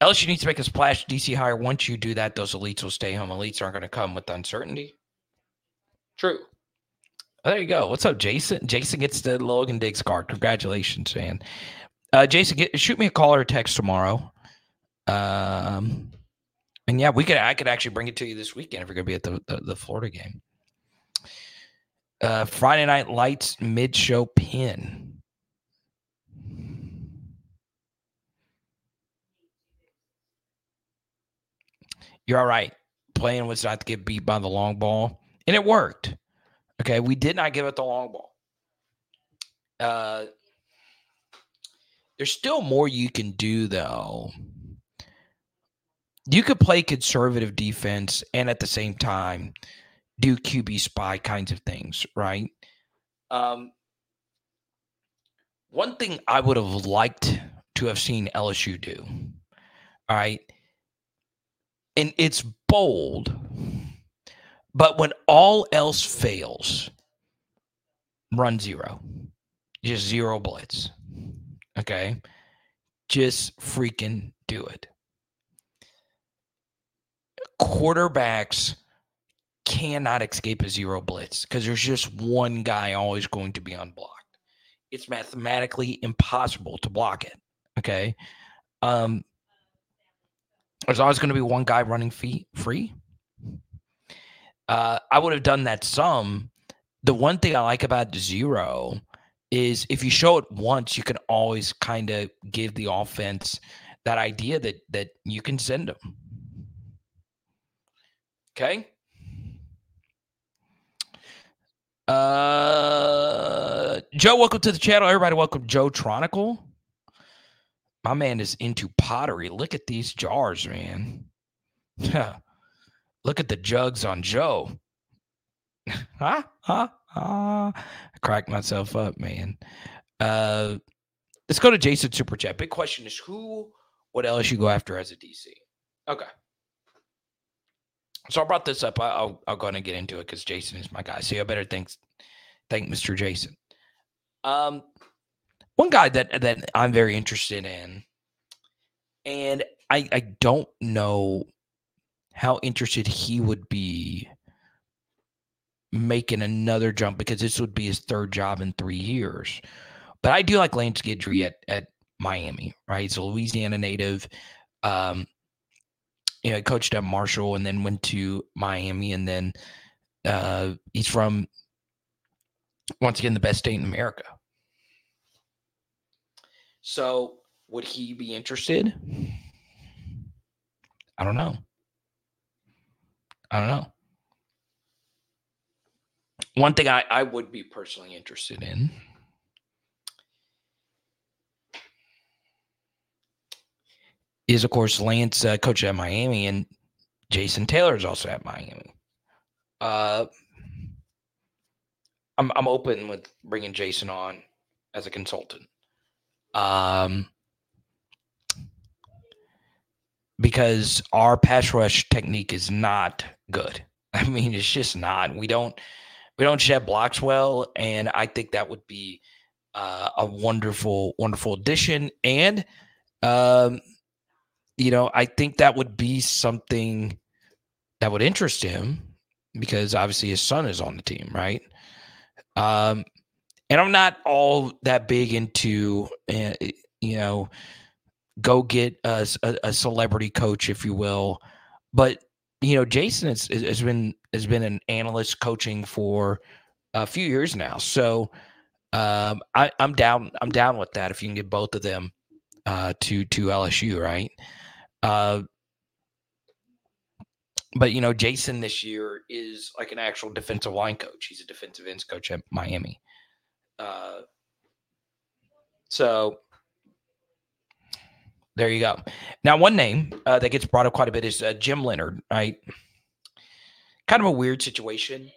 LSU needs to make a splash DC hire. Once you do that, those elites will stay home. Elites aren't going to come with uncertainty. True. Oh, there you go. What's up, Jason? Jason gets the Logan Diggs card. Congratulations, man. Uh, Jason, get, shoot me a call or a text tomorrow. Um, and yeah, we could. I could actually bring it to you this weekend if you're going to be at the, the, the Florida game. Uh, Friday Night Lights mid show pin. You're all right. Playing was not to get beat by the long ball, and it worked. Okay, we did not give it the long ball. Uh, there's still more you can do, though. You could play conservative defense and at the same time do QB spy kinds of things, right? Um, one thing I would have liked to have seen LSU do All right. And it's bold. But when all else fails, run zero. Just zero blitz. Okay. Just freaking do it. Quarterbacks cannot escape a zero blitz because there's just one guy always going to be unblocked. It's mathematically impossible to block it. Okay. Um, there's always going to be one guy running fee- free. Uh, I would have done that some. The one thing I like about zero is if you show it once, you can always kind of give the offense that idea that that you can send them. Okay. Uh, Joe, welcome to the channel. Everybody, welcome Joe Tronicle. My man is into pottery. Look at these jars, man. Look at the jugs on Joe. huh? Huh? Huh? I cracked myself up, man. Uh, let's go to Jason Super Chat. Big question is who would LSU go after as a DC? Okay. So I brought this up. I, will I'll go ahead and get into it because Jason is my guy. So I better thank thank Mr. Jason. Um, one guy that that I'm very interested in, and I I don't know how interested he would be making another jump because this would be his third job in three years. But I do like Lance Guidry at at Miami, right? He's a Louisiana native. Um, you know, coached at Marshall and then went to Miami, and then uh, he's from once again the best state in America. So, would he be interested? I don't know. I don't know. One thing I, I would be personally interested in is, of course, Lance uh, coach at Miami, and Jason Taylor is also at Miami. Uh, I'm I'm open with bringing Jason on as a consultant. Um, because our pass rush technique is not good. I mean, it's just not. We don't we don't shed blocks well, and I think that would be uh, a wonderful, wonderful addition. And um, you know, I think that would be something that would interest him because obviously his son is on the team, right? Um, and I'm not all that big into, uh, you know, go get a, a, a, celebrity coach, if you will. But you know, Jason has, has been has been an analyst coaching for a few years now, so um, I, I'm down. I'm down with that. If you can get both of them uh, to to LSU, right? Uh, but you know, Jason this year is like an actual defensive line coach. He's a defensive ends coach at Miami. Uh, so there you go. Now, one name uh, that gets brought up quite a bit is uh, Jim Leonhard, Right, kind of a weird situation.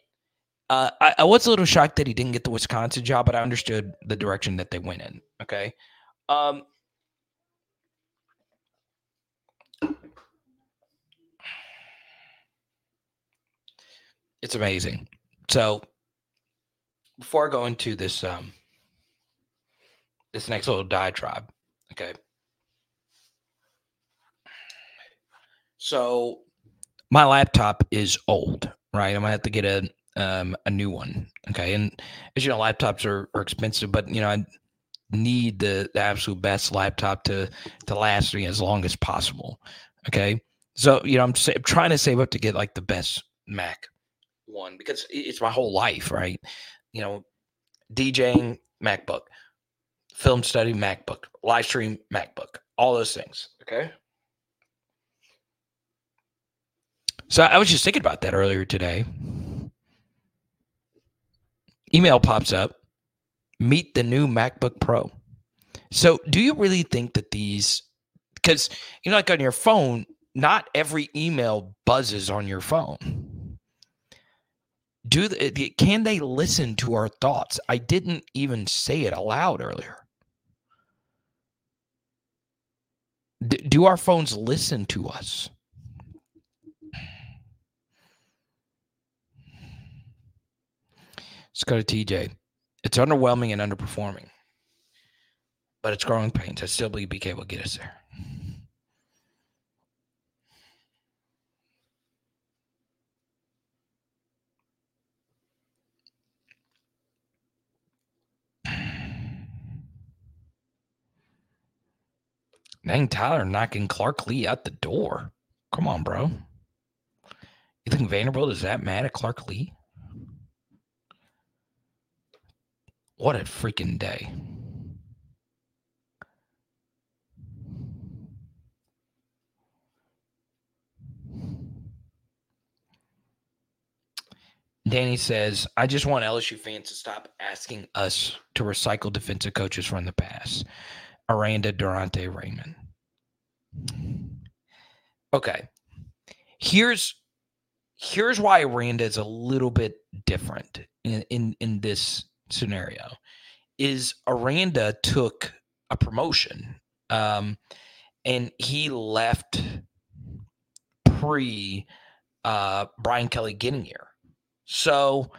Uh, I, I, was a little shocked that he didn't get the Wisconsin job, but I understood the direction that they went in. Okay. Um, It's amazing. So before I go into this um this next little diatribe, okay. So my laptop is old, right? I'm gonna have to get a um a new one. Okay. And as you know, laptops are, are expensive, but you know, I need the, the absolute best laptop to to last me as long as possible. Okay. So, you know, I'm, sa- I'm trying to save up to get like the best Mac one because it's my whole life, right? You know, DJing MacBook, film study MacBook, live stream MacBook, all those things. Okay. So I was just thinking about that earlier today. Email pops up. Meet the new MacBook Pro. So, do you really think that these, because you know, like on your phone, not every email buzzes on your phone do the, can they listen to our thoughts i didn't even say it aloud earlier D- do our phones listen to us? Let's go to TJ. It's underwhelming and underperforming, but it's growing pains. I still believe BK will get us there. Dang, Tyler knocking Clark Lea out the door. Come on, bro. You think Vanderbilt is that mad at Clark Lea? What a freaking day. Danny says, I just want LSU fans to stop asking us to recycle defensive coaches from the past. Aranda Daronte Raymond. Okay. Here's here's why Aranda is a little bit different in, in, in this scenario. Is Aranda took a promotion um, and he left pre uh, Brian Kelly getting here. So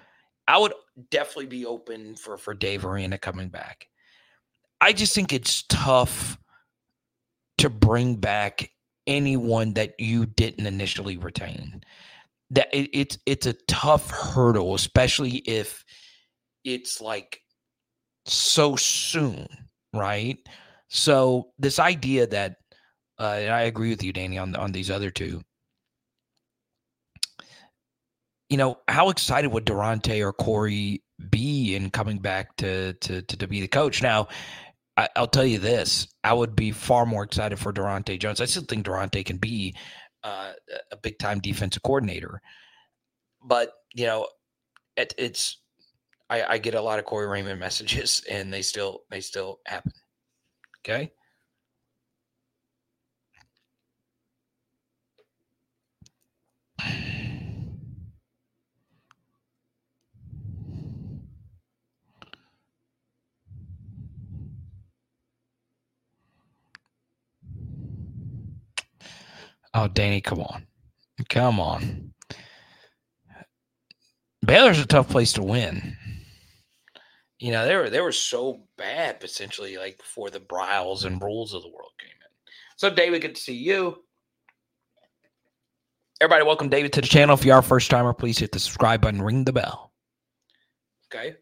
I would definitely be open for for Dave Aranda coming back. I just think it's tough to bring back anyone that you didn't initially retain. That it, it's it's a tough hurdle, especially if it's like so soon, right? So this idea that uh, and I agree with you, Danny, on on these other two. You know, how excited would Daronte or Corey be in coming back to to to, to be the coach? Now, I, will tell you this: I would be far more excited for Daronte Jones. I still think Daronte can be uh, a big time defensive coordinator, but you know, it, it's I, I get a lot of Corey Raymond messages, and they still they still happen. Okay. Oh, Danny, come on. Come on. Baylor's a tough place to win. You know, they were they were so bad potentially like before the Briles and Rhules of the world came in. So David, good to see you. Everybody, welcome David to the channel. If you are a first timer, please hit the subscribe button, ring the bell. Okay.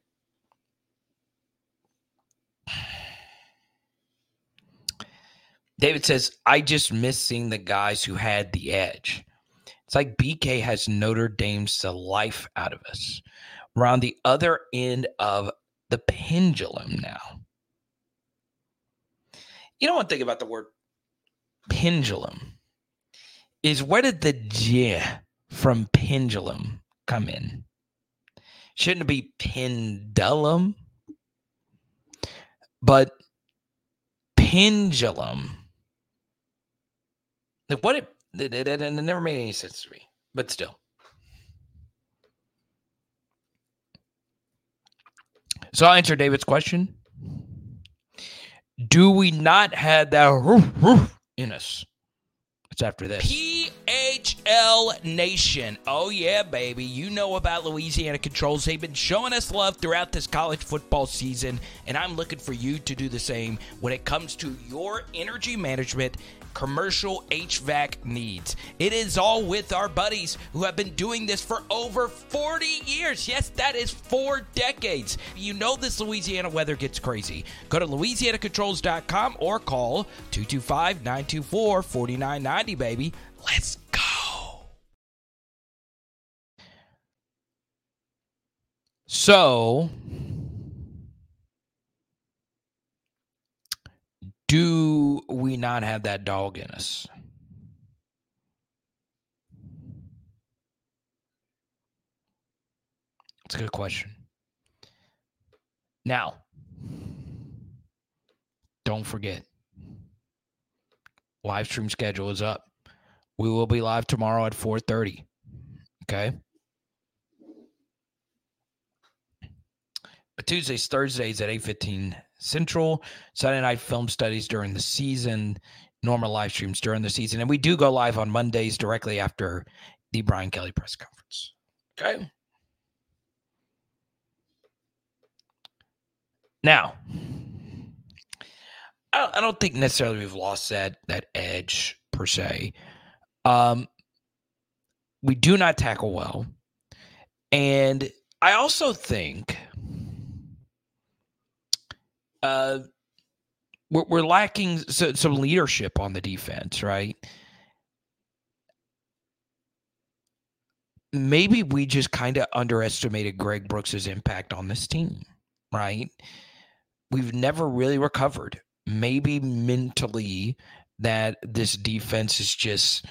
David says, I just miss seeing the guys who had the edge. It's like BK has Notre Dame's the life out of us. We're on the other end of the pendulum now. You know one thing about the word pendulum is where did the J from pendulum come in? Shouldn't it be pendulum? But pendulum like what it, it, it, it never made any sense to me, but still. So I'll answer David's question. Do we not have that roof, roof in us? It's after this. PHL Nation. Oh, yeah, baby. You know about Louisiana Controls. They've been showing us love throughout this college football season, and I'm looking for you to do the same when it comes to your energy management commercial HVAC needs. It is all with our buddies who have been doing this for over 40 years. Yes, that is four decades. You know this Louisiana weather gets crazy. Go to louisianacontrols.com or call 225 924 4990, baby. Let's go. So, do we not have that dog in us? It's a good question. Now, don't forget, live stream schedule is up. We will be live tomorrow at 4:30. Okay. But Tuesdays, Thursdays at 8:15 Central, Sunday night film studies during the season, normal live streams during the season. And we do go live on Mondays directly after the Brian Kelly press conference. Okay. Now, I don't think necessarily we've lost that that edge per se. Um, we do not tackle well, and I also think uh, we're, we're lacking so, some leadership on the defense, right? Maybe we just kind of underestimated Greg Brooks's impact on this team, right? We've never really recovered. Maybe mentally, that this defense has just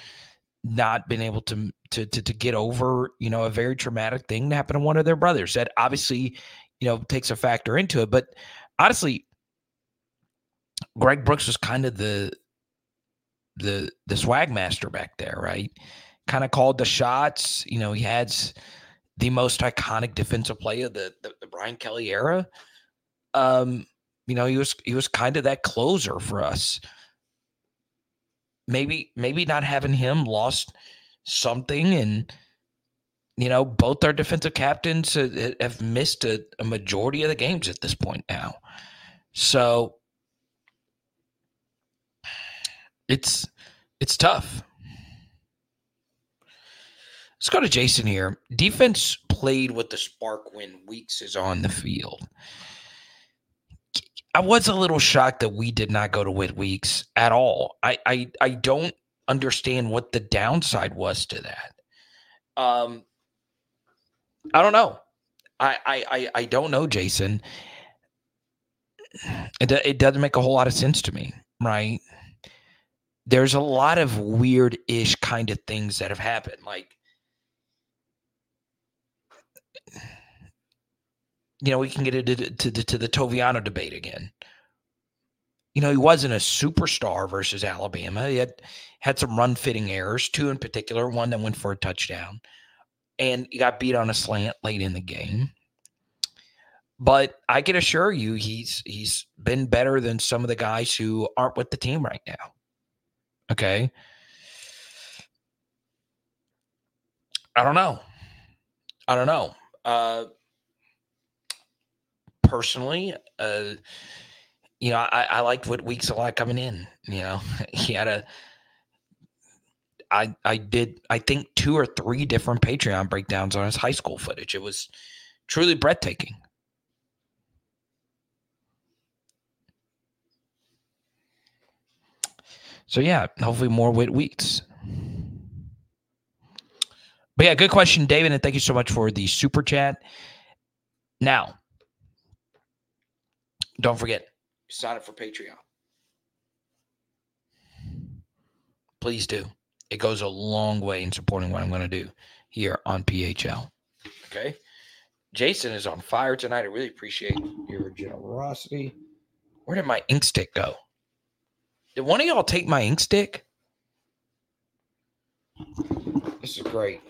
not been able to, to to to get over, you know, a very traumatic thing that happened to one of their brothers. That obviously, you know, takes a factor into it. But honestly, Greg Brooks was kind of the the the swag master back there, right? Kind of called the shots. You know, he had the most iconic defensive play of the, the, the Brian Kelly era. Um, you know, he was he was kind of that closer for us. Maybe maybe not having him lost something, and you know, both our defensive captains have missed a, a majority of the games at this point now. So it's it's tough. Let's go to Jason here. Defense played with the spark when Weeks is on the field. I was a little shocked that we did not go to Whit Weeks at all. I I, I don't understand what the downside was to that. Um, I don't know. I I I, don't know, Jason. It it doesn't make a whole lot of sense to me, right? there's a lot of weird ish kind of things that have happened. Like, you know, we can get into to, to, to the Toviano debate again. You know, he wasn't a superstar versus Alabama. He had had some run fitting errors, two in particular, one that went for a touchdown, and he got beat on a slant late in the game. But I can assure you, he's he's been better than some of the guys who aren't with the team right now. Okay. I don't know. I don't know. Uh, personally, uh, you know, I, I liked what Weeks a lot coming in. You know, he had a. I I did I think two or three different Patreon breakdowns on his high school footage. It was truly breathtaking. So yeah, hopefully more Whit Weeks. But yeah, good question, David, and thank you so much for the super chat. Now, don't forget, sign up for Patreon. Please do. It goes a long way in supporting what I'm going to do here on PHL. Okay. Jason is on fire tonight. I really appreciate your generosity. Where did my ink stick go? Did one of y'all take my ink stick? This is great.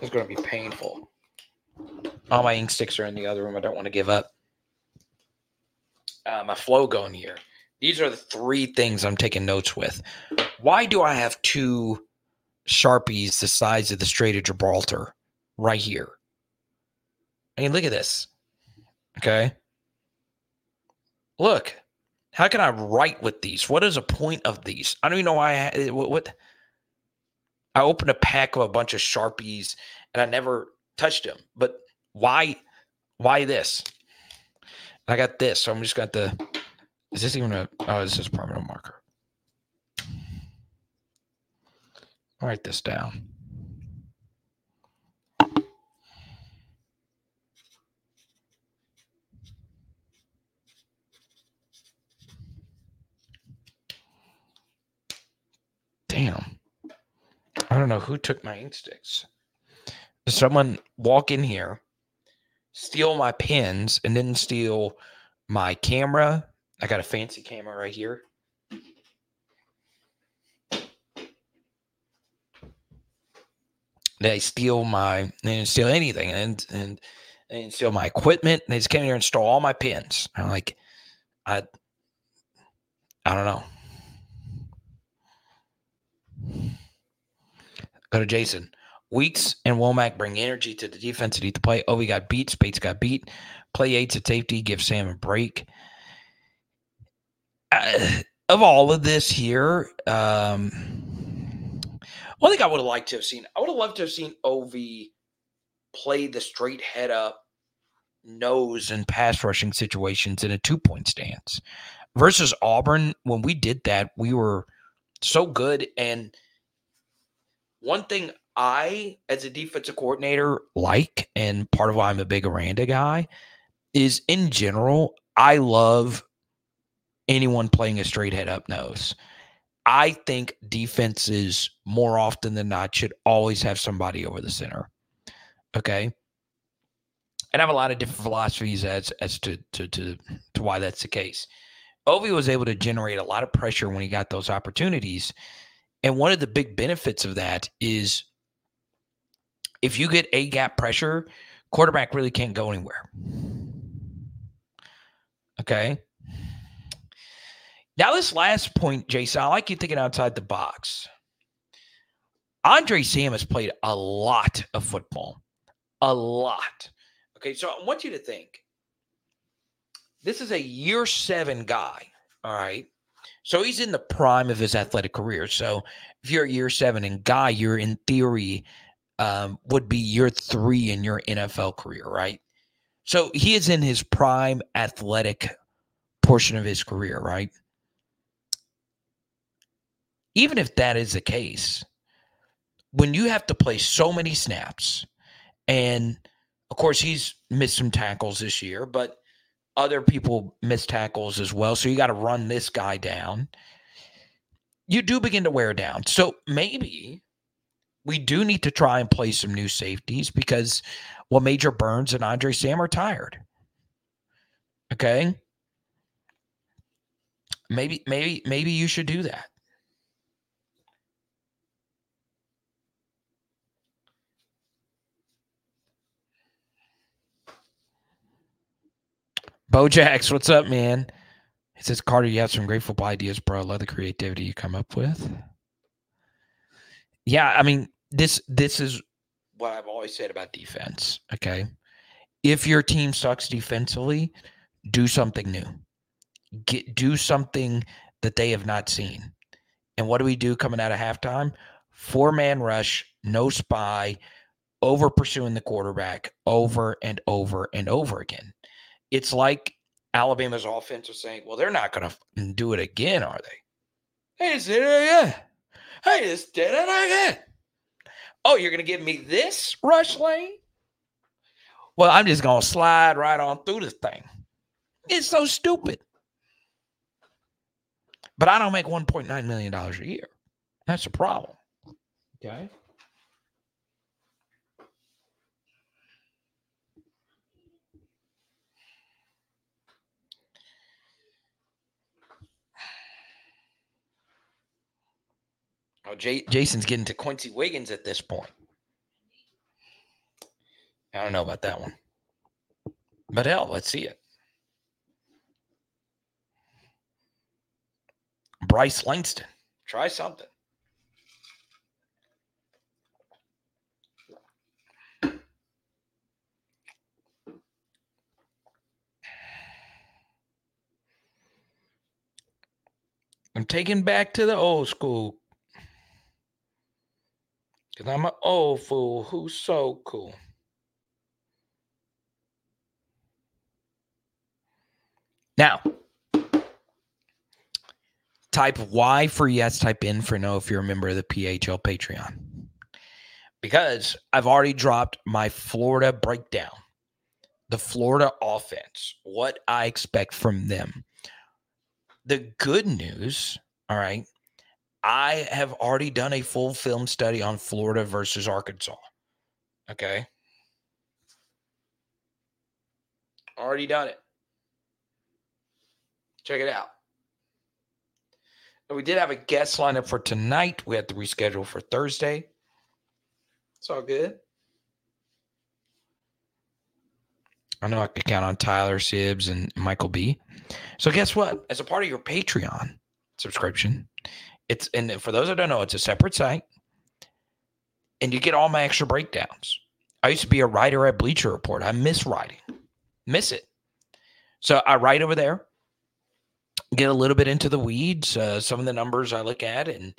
It's going to be painful. All my ink sticks are in the other room. I don't want to give up. Uh, my flow going here. These are the three things I'm taking notes with. Why do I have two Sharpies the size of the Strait of Gibraltar right here? I mean, look at this. Okay. Look. How can I write with these? What is the point of these? I don't even know why I what, what I opened a pack of a bunch of Sharpies and I never touched them. But why why this? I got this, so I'm just got the is this even a oh this is permanent marker. I'll write this down. Damn. I don't know who took my ink sticks. Someone walk in here, steal my pens, and then steal my camera. I got a fancy camera right here. They steal my, they didn't steal anything, and and they didn't steal my equipment. They just came here and stole all my pens. I'm like, I, I don't know. Go to Jason. Weeks and Womack bring energy to the defense that need to play. Oh, we got beat. Spates got beat. Play eights at safety. Give Sam a break. Uh, of all of this here, um, one thing I would have liked to have seen, I would have loved to have seen Ov play the straight head up nose and pass rushing situations in a two point stance versus Auburn. When we did that, we were so good. And one thing I, as a defensive coordinator, like, and part of why I'm a big Aranda guy, is in general, I love anyone playing a straight head up nose. I think defenses more often than not should always have somebody over the center. Okay. And I have a lot of different philosophies as as to to to, to why that's the case. Ovi was able to generate a lot of pressure when he got those opportunities. And one of the big benefits of that is if you get a gap pressure, quarterback really can't go anywhere. Okay. Now, this last point, Jason, I like you thinking outside the box. Andre Sam has played a lot of football, a lot. Okay, so I want you to think this is a year seven guy. All right. So he's in the prime of his athletic career. So if you're a year seven and guy, you're in theory um, would be year three in your NFL career, right? So he is in his prime athletic portion of his career, right? Even if that is the case, when you have to play so many snaps, and of course he's missed some tackles this year, but other people miss tackles as well. So you got to run this guy down. You do begin to wear down. So maybe we do need to try and play some new safeties because well, Major Burns and Andre Sam are tired. Okay. Maybe, maybe, maybe you should do that. Bojax, what's up, man? It says Carter, you have some great football ideas, bro. Love the creativity you come up with. Yeah, I mean, this this is what I've always said about defense. Okay. If your team sucks defensively, do something new. Get do something that they have not seen. And what do we do coming out of halftime? Four man rush, no spy, over pursuing the quarterback over and over and over again it's like Alabama's offense is saying, well, they're not going to do it again, are they? Hey, just did it again. Hey, just did it again. Oh, you're going to give me this rush lane? Well, I'm just going to slide right on through this thing. It's so stupid. But I don't make $1.9 million a year. That's a problem. Okay. Oh, J- Jason's getting to Quency Wiggins at this point. I don't know about that one. But hell, let's see it. Bryce Langston. Try something. I'm taking back to the old school Cause I'm an old fool who's so cool. Now, type Y for yes, type in for no if you're a member of the PHL Patreon. Because I've already dropped my Florida breakdown, the Florida offense, what I expect from them. The good news, all right, I have already done a full film study on Florida versus Arkansas. Okay. Already done it. Check it out. And we did have a guest lineup for tonight. We had to reschedule for Thursday. It's all good. I know I could count on Tyler Sibbs and Michael B. So guess what? As a part of your Patreon subscription, it's and for those that don't know, it's a separate site. and you get all my extra breakdowns. I used to be a writer at Bleacher Report. I miss writing, miss it. So I write over there, get a little bit into the weeds, uh, some of the numbers I look at, and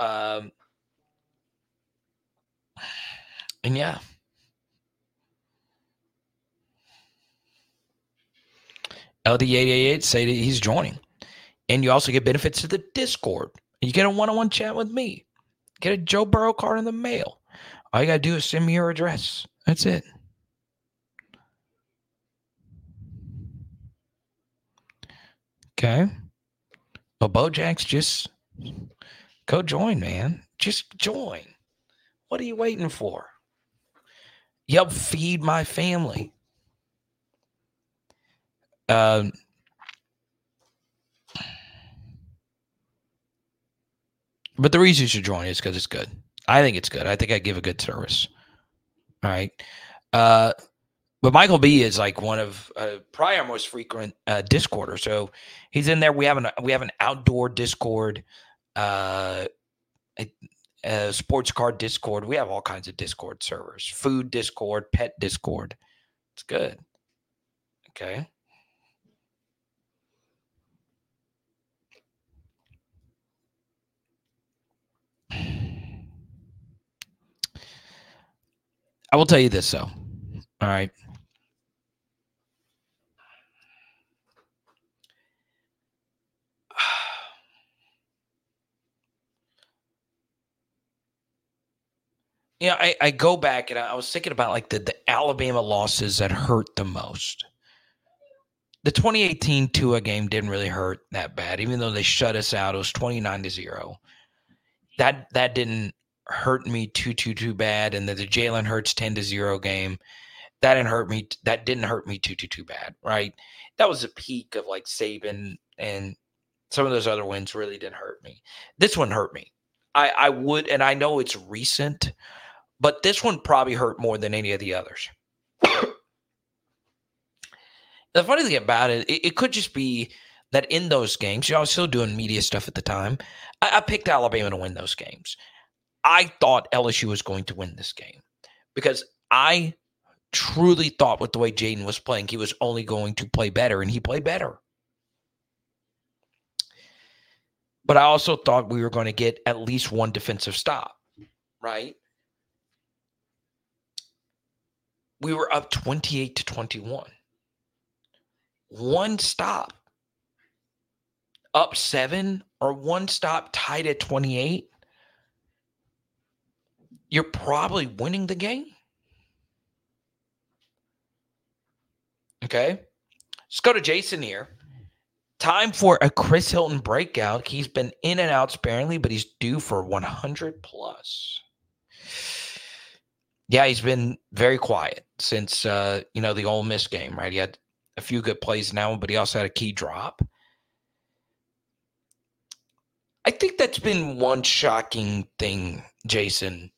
um, and yeah. LD888 say that he's joining. And you also get benefits to the Discord. You get a one on one chat with me. Get a Joe Burrow card in the mail. All you got to do is send me your address. That's it. Okay. Well, Bojack's just go join, man. Just join. What are you waiting for? Help feed my family. Um, but the reason you should join is because it's good. I think it's good. I think I give a good service. All right. Uh, but Michael B is like one of uh, probably our most frequent uh, Discorder. So he's in there. We have an we have an outdoor Discord, uh, a, a sports card Discord. We have all kinds of Discord servers, food Discord, pet Discord. It's good. Okay. I will tell you this though. All right. Yeah, I, I go back and I was thinking about like the, the Alabama losses that hurt the most. The 2018 Tua game didn't really hurt that bad, even though they shut us out. It was 29 to 0. That that didn't hurt me too too too bad, and the, the Jalen Hurts ten to zero game that didn't hurt me. That didn't hurt me too too too bad, right? That was a peak of like Saban and some of those other wins really didn't hurt me. This one hurt me. I I would, and I know it's recent, but this one probably hurt more than any of the others. the funny thing about it, it, it could just be that in those games, you know, I was still doing media stuff at the time. I, I picked Alabama to win those games. I thought LSU was going to win this game because I truly thought with the way Jayden was playing, he was only going to play better, and he played better. But I also thought we were going to get at least one defensive stop, right? We were up 28 to 21. One stop, up seven, or one stop tied at 28 you're probably winning the game. Okay. Let's go to Jason here. Time for a Chris Hilton breakout. He's been in and out sparingly, but he's due for 100 plus. Yeah, he's been very quiet since uh, you know the Ole Miss game, right? He had a few good plays now, but he also had a key drop. I think that's been one shocking thing, Jason,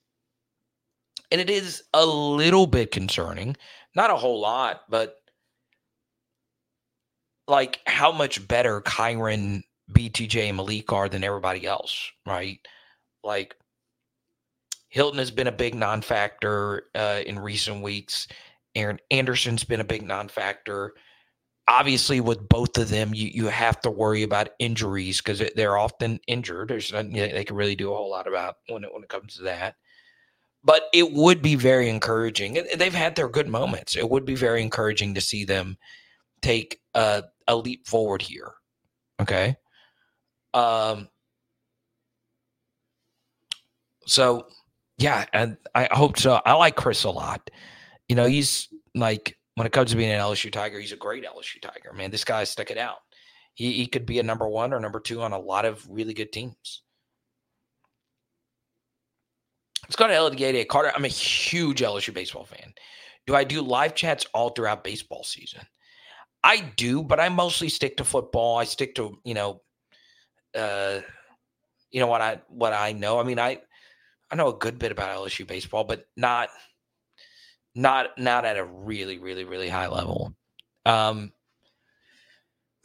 and it is a little bit concerning. Not a whole lot, but like how much better Kyren, BTJ, and Malik are than everybody else, right? Like Hilton has been a big non factor uh, in recent weeks. Aaron Anderson's been a big non factor. Obviously, with both of them, you, you have to worry about injuries because they're often injured. There's nothing they can really do a whole lot about when it, when it comes to that but it would be very encouraging. They've had their good moments. It would be very encouraging to see them take a, a leap forward here. Okay. Um. So, yeah, and I hope so. I like Chris a lot. You know, he's like when it comes to being an LSU Tiger, he's a great LSU Tiger. Man, this guy stuck it out. He he could be a number one or number two on a lot of really good teams. Let's go to LDA Carter. I'm a huge LSU baseball fan. Do I do live chats all throughout baseball season? I do, but I mostly stick to football. I stick to, you know, uh, you know what I what I know. I mean, I I know a good bit about LSU baseball, but not not not at a really, really, really high level. Um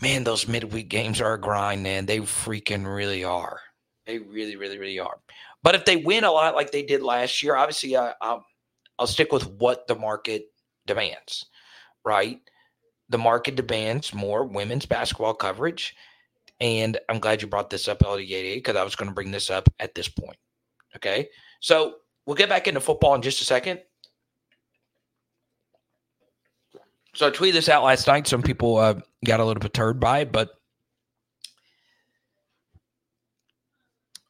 man, those midweek games are a grind, man. They freaking really are. They really, really, really are. But if they win a lot like they did last year, obviously I, I'll, I'll stick with what the market demands, right? The market demands more women's basketball coverage. And I'm glad you brought this up, LDA, because I was going to bring this up at this point. Okay. So we'll get back into football in just a second. So I tweeted this out last night. Some people uh, got a little perturbed by it, but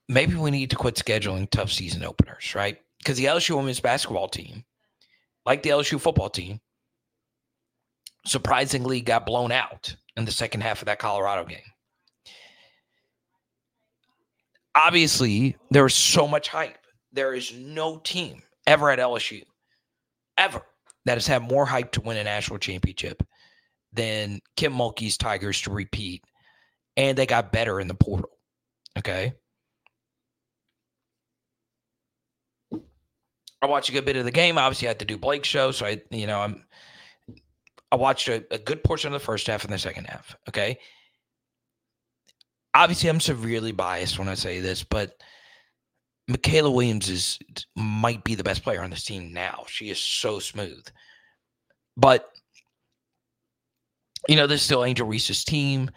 maybe we need to quit scheduling tough season openers, right? Because the LSU women's basketball team, like the LSU football team, surprisingly got blown out in the second half of that Colorado game. Obviously, there is so much hype. There is no team ever at LSU, ever, that has had more hype to win a national championship than Kim Mulkey's Tigers to repeat. And they got better in the portal. Okay. I watched a good bit of the game. Obviously, I had to do Blake's show, so I, you know, I'm. I watched a, a good portion of the first half and the second half. Okay. Obviously, I'm severely biased when I say this, but Mikaylah Williams is might be the best player on this team now. She is so smooth. But you know, there's still Angel Reese's team.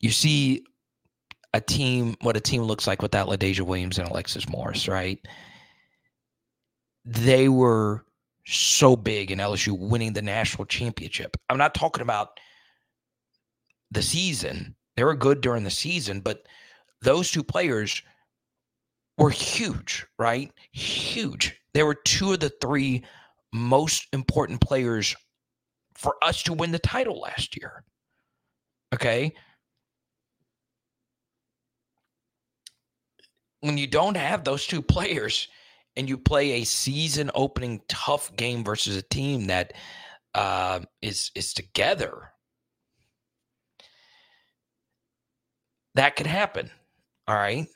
You see a team, what a team looks like without LaDazhia Williams and Alexis Morris, right? They were so big in LSU winning the national championship. I'm not talking about the season. They were good during the season, but those two players were huge, right? Huge. They were two of the three most important players for us to win the title last year. Okay. When you don't have those two players and you play a season opening tough game versus a team that uh, is is together, that could happen. All right.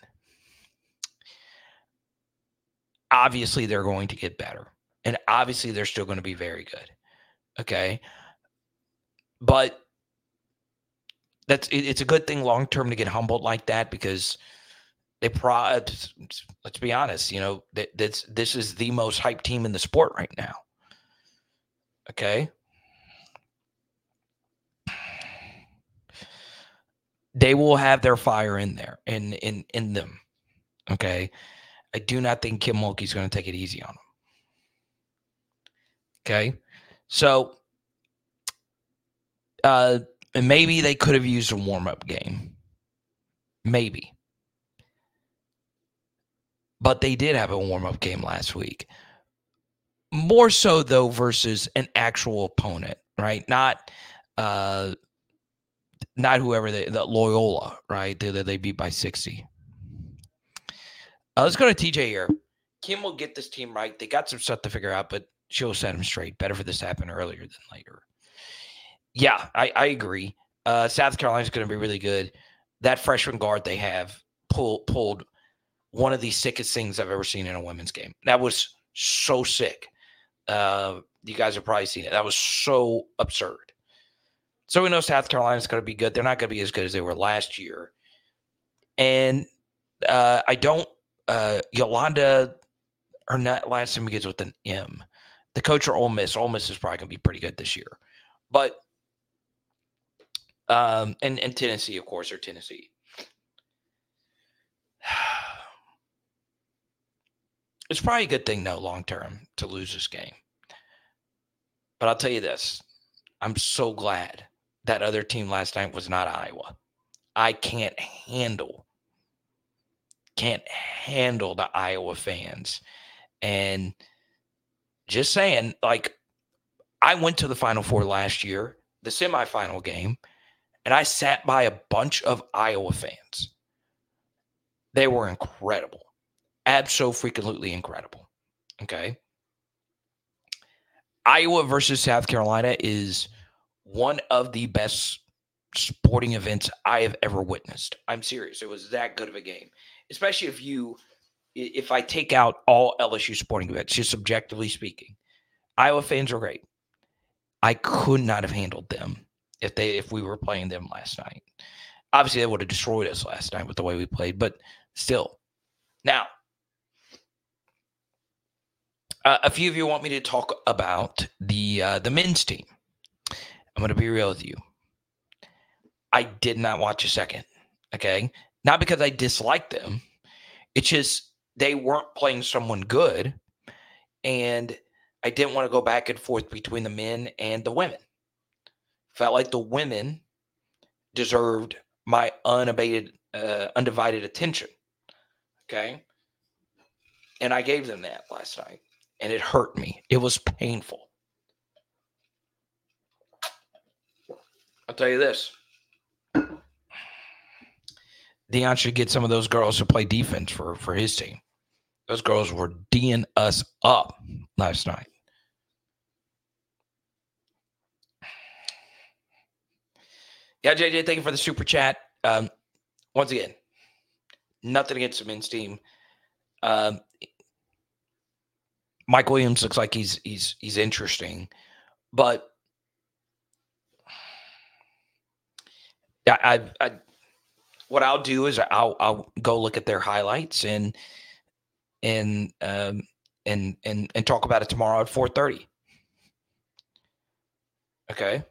Obviously, they're going to get better. And obviously, they're still going to be very good. Okay. But that's it, it's a good thing long term to get humbled like that because they pro let's be honest, you know, that this this is the most hyped team in the sport right now. Okay. they will have their fire in there in in in them. Okay. I do not think Kim Mulkey's going to take it easy on them. Okay. So uh maybe they could have used a warm-up game. Maybe. But they did have a warm-up game last week. More so though versus an actual opponent, right? Not uh not whoever they, the Loyola, right? They, they beat by 60. Uh, let's go to TJ here. Kim will get this team right. They got some stuff to figure out, but she'll set them straight. Better for this to happen earlier than later. Yeah, I, I agree. Uh, South Carolina's going to be really good. That freshman guard they have pull, pulled one of the sickest things I've ever seen in a women's game. That was so sick. Uh, you guys have probably seen it. That was so absurd. So we know South Carolina's going to be good. They're not going to be as good as they were last year. And uh, I don't, uh, Yolanda, her not, last name begins with an M. The coach for Ole Miss, Ole Miss is probably going to be pretty good this year. But, um, and, and Tennessee, of course, or Tennessee. It's probably a good thing, though, long term to lose this game. But I'll tell you this I'm so glad that other team last night was not Iowa. I can't handle can't handle the Iowa fans. And just saying, like I went to the final four last year, the semifinal game, and I sat by a bunch of Iowa fans. They were incredible. Absolutely incredible. Okay. Iowa versus South Carolina is one of the best sporting events I have ever witnessed. I'm serious. It was that good of a game, especially if you, if I take out all LSU sporting events, just objectively speaking. Iowa fans are great. I could not have handled them if they if we were playing them last night. Obviously, they would have destroyed us last night with the way we played, but still. Now, uh, a few of you want me to talk about the uh, the men's team. I'm going to be real with you. I did not watch a second. Okay, not because I disliked them. It's just they weren't playing someone good, and I didn't want to go back and forth between the men and the women. Felt like the women deserved my unabated, uh, undivided attention. Okay. And I gave them that last night, and it hurt me. It was painful. I'll tell you this Deion should get some of those girls to play defense for, for his team. Those girls were D'ing us up last night. Yeah, JJ, thank you for the super chat. Um, once again, nothing against the men's team. Um, Mike Williams looks like he's he's he's interesting, but yeah, I, I what I'll do is I'll I'll go look at their highlights and and um and and and talk about it tomorrow at four thirty. Okay.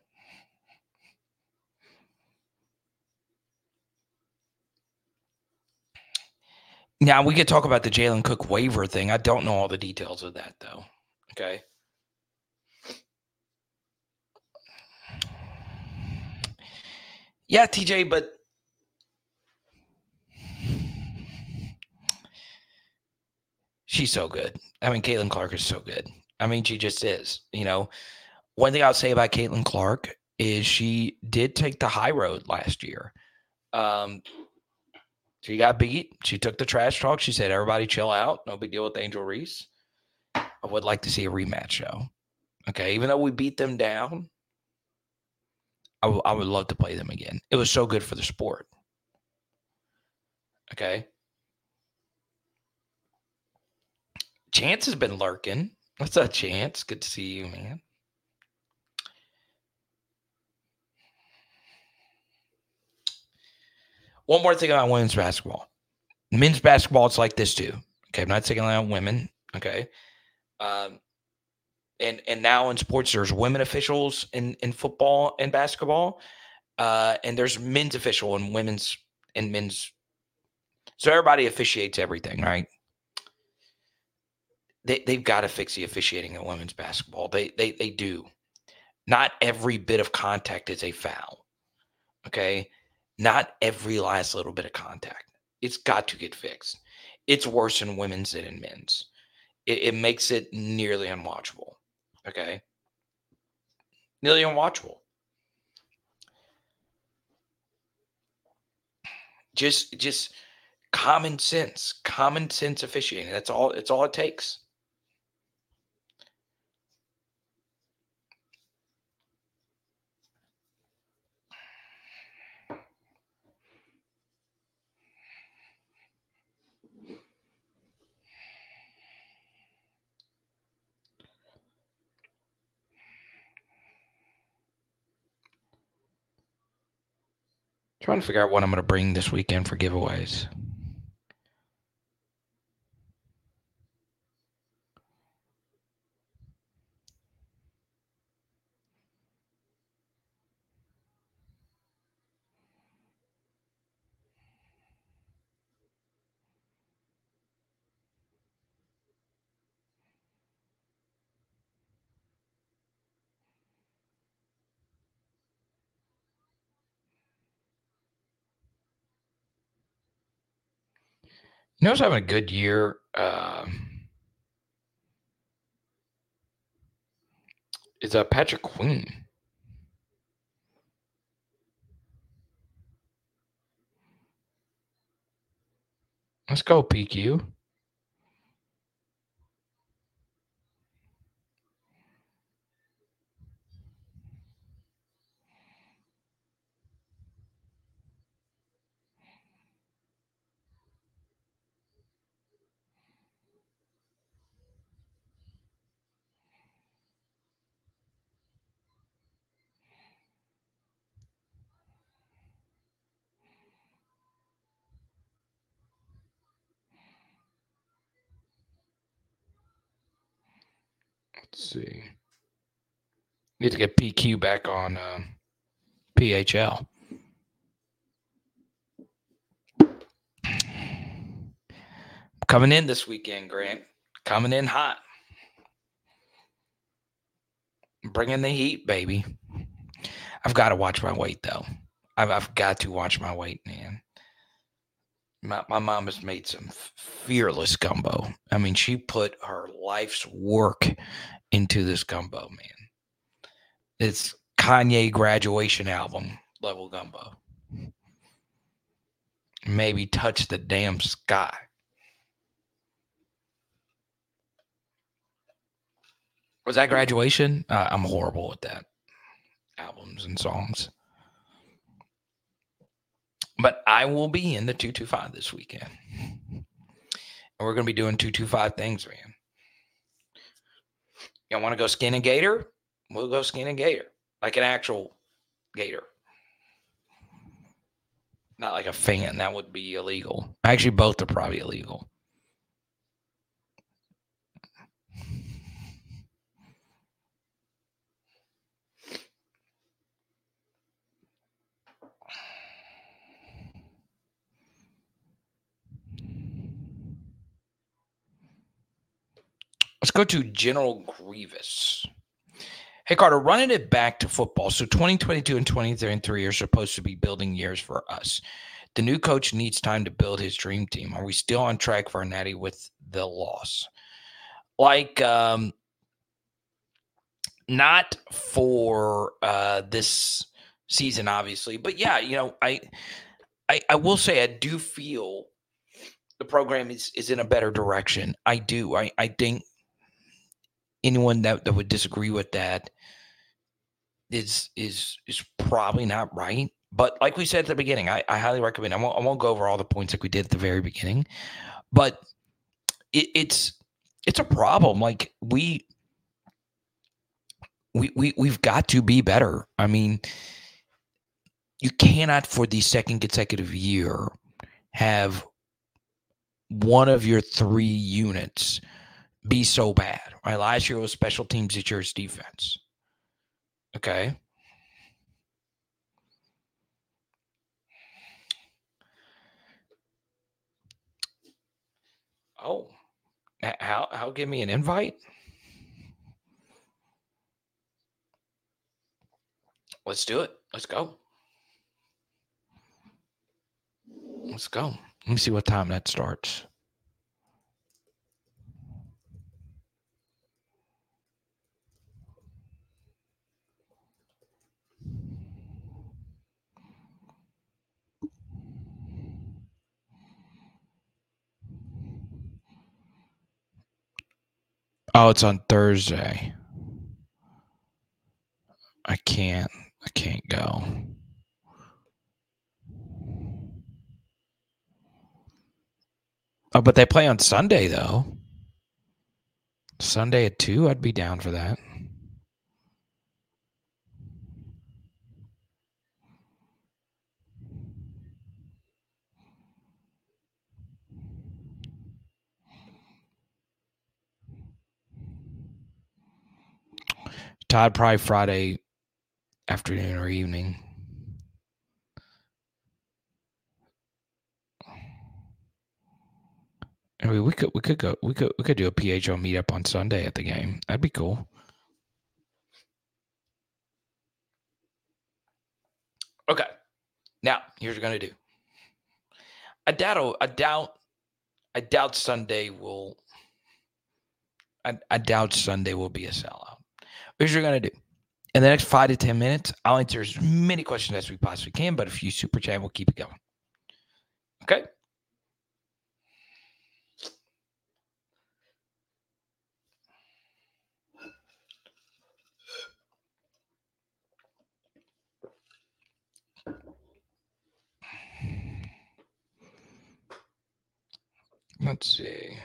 Now we could talk about the Jalen Cook waiver thing. I don't know all the details of that though. Okay. Yeah, TJ, but she's so good. I mean, Caitlin Clark is so good. I mean, she just is. You know, one thing I'll say about Caitlin Clark is she did take the high road last year. Um, she got beat. She took the trash talk. She said, "Everybody, chill out. No big deal with Angel Reese." I would like to see a rematch, though. Okay, even though we beat them down, I, w- I would love to play them again. It was so good for the sport. Okay. Chance has been lurking. What's up, Chance? Good to see you, man. One more thing about women's basketball. Men's basketball, it's like this too. Okay, I'm not taking on women. Okay, um, and and now in sports, there's women officials in in football and basketball, uh, and there's men's official and women's and men's. So everybody officiates everything, right? They they've got to fix the officiating in women's basketball. They they they do. Not every bit of contact is a foul. Okay not every last little bit of contact. It's got to get fixed. It's worse in women's than in men's. It, it makes it nearly unwatchable. Okay. Nearly unwatchable. Just just common sense, common sense officiating. That's all it's all it takes. Trying to figure out what I'm going to bring this weekend for giveaways. You know who's having a good year? Um, is uh, Patrick Queen. Let's go, PQ. Let's see. Need to get PQ back on uh, PHL. Coming in this weekend, Grant. Coming in hot. Bringing the heat, baby. I've got to watch my weight, though. I've, I've got to watch my weight, man. My, my mom has made some fearless gumbo. I mean, she put her life's work into this gumbo, man. It's Kanye graduation album level gumbo. Maybe touch the damn sky. Was that graduation? Uh, I'm horrible with that. Albums and songs. But I will be in the 225 this weekend. And we're going to be doing 225 things, man. Y'all want to go skin a gator? We'll go skin a gator. Like an actual gator. Not like a fan. That would be illegal. Actually, both are probably illegal. Let's go to General Grievous. Hey, Carter, running it back to football. So 2022 and 2023 are supposed to be building years for us. The new coach needs time to build his dream team. Are we still on track for natty with the loss? Like, um, not for uh, this season, obviously, but yeah, you know, I, I, I will say I do feel the program is is in a better direction. I do. I I think anyone that, that would disagree with that is is is probably not right. But like we said at the beginning, I, I highly recommend. I won't, I won't go over all the points like we did at the very beginning, but it, it's it's a problem. Like we we we we've got to be better. I mean, you cannot for the second consecutive year have one of your three units be so bad. Right? Last year was special teams, it's yours defense. Okay. Oh, how how give me an invite? Let's do it. Let's go. Let's go. Let me see what time that starts. Oh, it's on Thursday. I can't. I can't go. Oh, but they play on Sunday though. Sunday at two, I'd be down for that. Todd probably Friday afternoon or evening. I mean, we could we could go we could we could do a PHO meetup on Sunday at the game. That'd be cool. Okay. Now, here's what we're gonna do. I doubt I doubt I doubt Sunday will I, I doubt Sunday will be a sellout. Here's what you're gonna do. In the next five to ten minutes, I'll answer as many questions as we possibly can, but if you super chat, we'll keep it going. Okay. Let's see.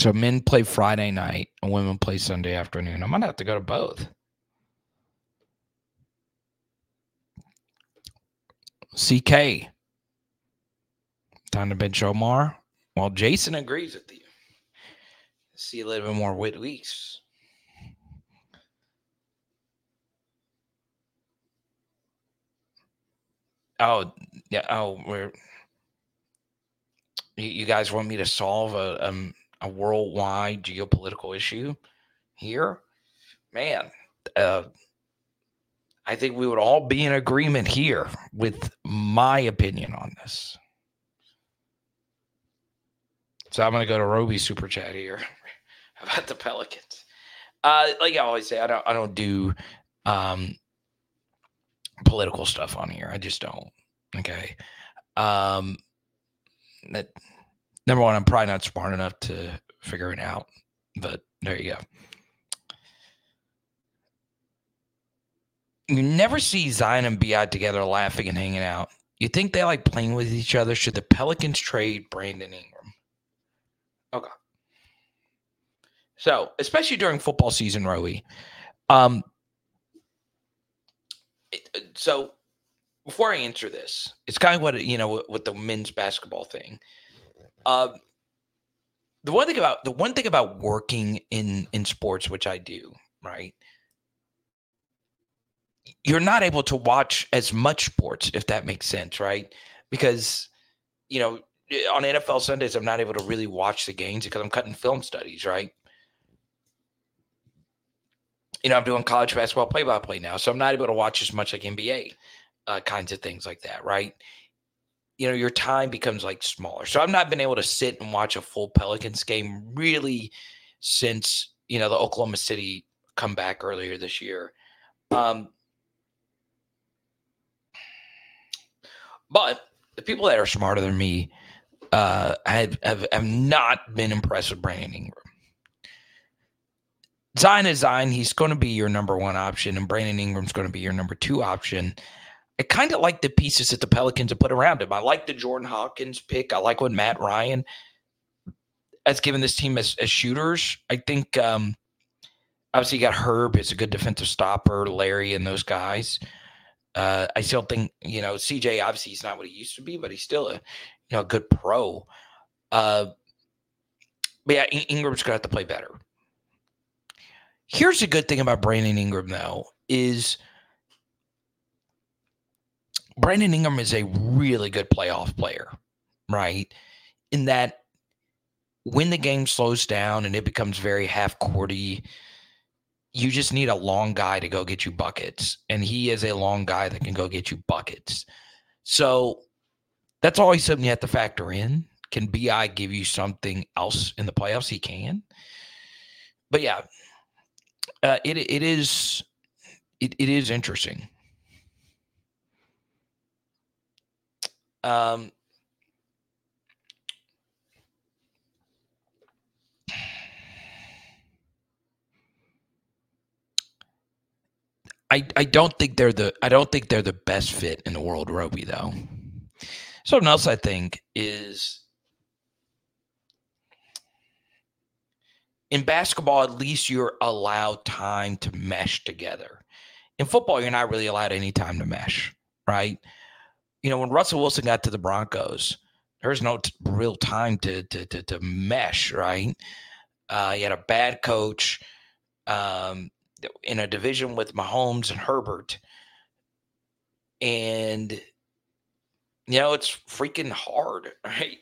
So men play Friday night and women play Sunday afternoon. I'm gonna have to go to both. CK. Time to bench Omar. Well, Jason agrees with you. See a little bit more Whit Weeks. Oh, yeah. Oh, we're you, you guys want me to solve a um, a worldwide geopolitical issue here? Man, uh, I think we would all be in agreement here with my opinion on this. So I'm going to go to Roby super chat here about the Pelicans. Uh, like I always say, I don't I don't do um, political stuff on here. I just don't. Okay. Um, that number one, I'm probably not smart enough to figure it out, but there you go. You never see Zion and BI together laughing and hanging out. You think they like playing with each other? Should the Pelicans trade Brandon Ingram? Okay. So, especially during football season, Rowie. Um, uh, so before I answer this, it's kind of what you know with the men's basketball thing. Uh, the one thing about the one thing about working in in sports, which I do, right? You're not able to watch as much sports, if that makes sense, right? Because you know, on NFL Sundays, I'm not able to really watch the games because I'm cutting film studies, right? You know, I'm doing college basketball play by play now, so I'm not able to watch as much like NBA uh, kinds of things like that, right? You know, your time becomes like smaller. So I've not been able to sit and watch a full Pelicans game really since, you know, the Oklahoma City comeback earlier this year. Um, but the people that are smarter than me uh, have, have, have not been impressed with Brandon Ingram. Zion is Zion. He's going to be your number one option, and Brandon Ingram's going to be your number two option. I kind of like the pieces that the Pelicans have put around him. I like the Jordan Hawkins pick. I like what Matt Ryan has given this team as, as shooters. I think um, obviously you got Herb is a good defensive stopper, Larry and those guys. Uh, I still think you know CJ. Obviously, he's not what he used to be, but he's still a you know a good pro. Uh, but yeah, Ingram's gonna have to play better. Here's the good thing about Brandon Ingram, though, is Brandon Ingram is a really good playoff player, right? In that when the game slows down and it becomes very half courty, you just need a long guy to go get you buckets. And he is a long guy that can go get you buckets. So that's always something you have to factor in. Can BI give you something else in the playoffs? He can. But yeah, uh, it it is it, it is interesting. Um, I, I don't think they're the I don't think they're the best fit in the world Roby though. Something else I think is in basketball, at least you're allowed time to mesh together. In football, you're not really allowed any time to mesh, right? You know, when Russell Wilson got to the Broncos, there's no t- real time to, to to to mesh, right? Uh, he had a bad coach um, in a division with Mahomes and Herbert, and you know it's freaking hard, right?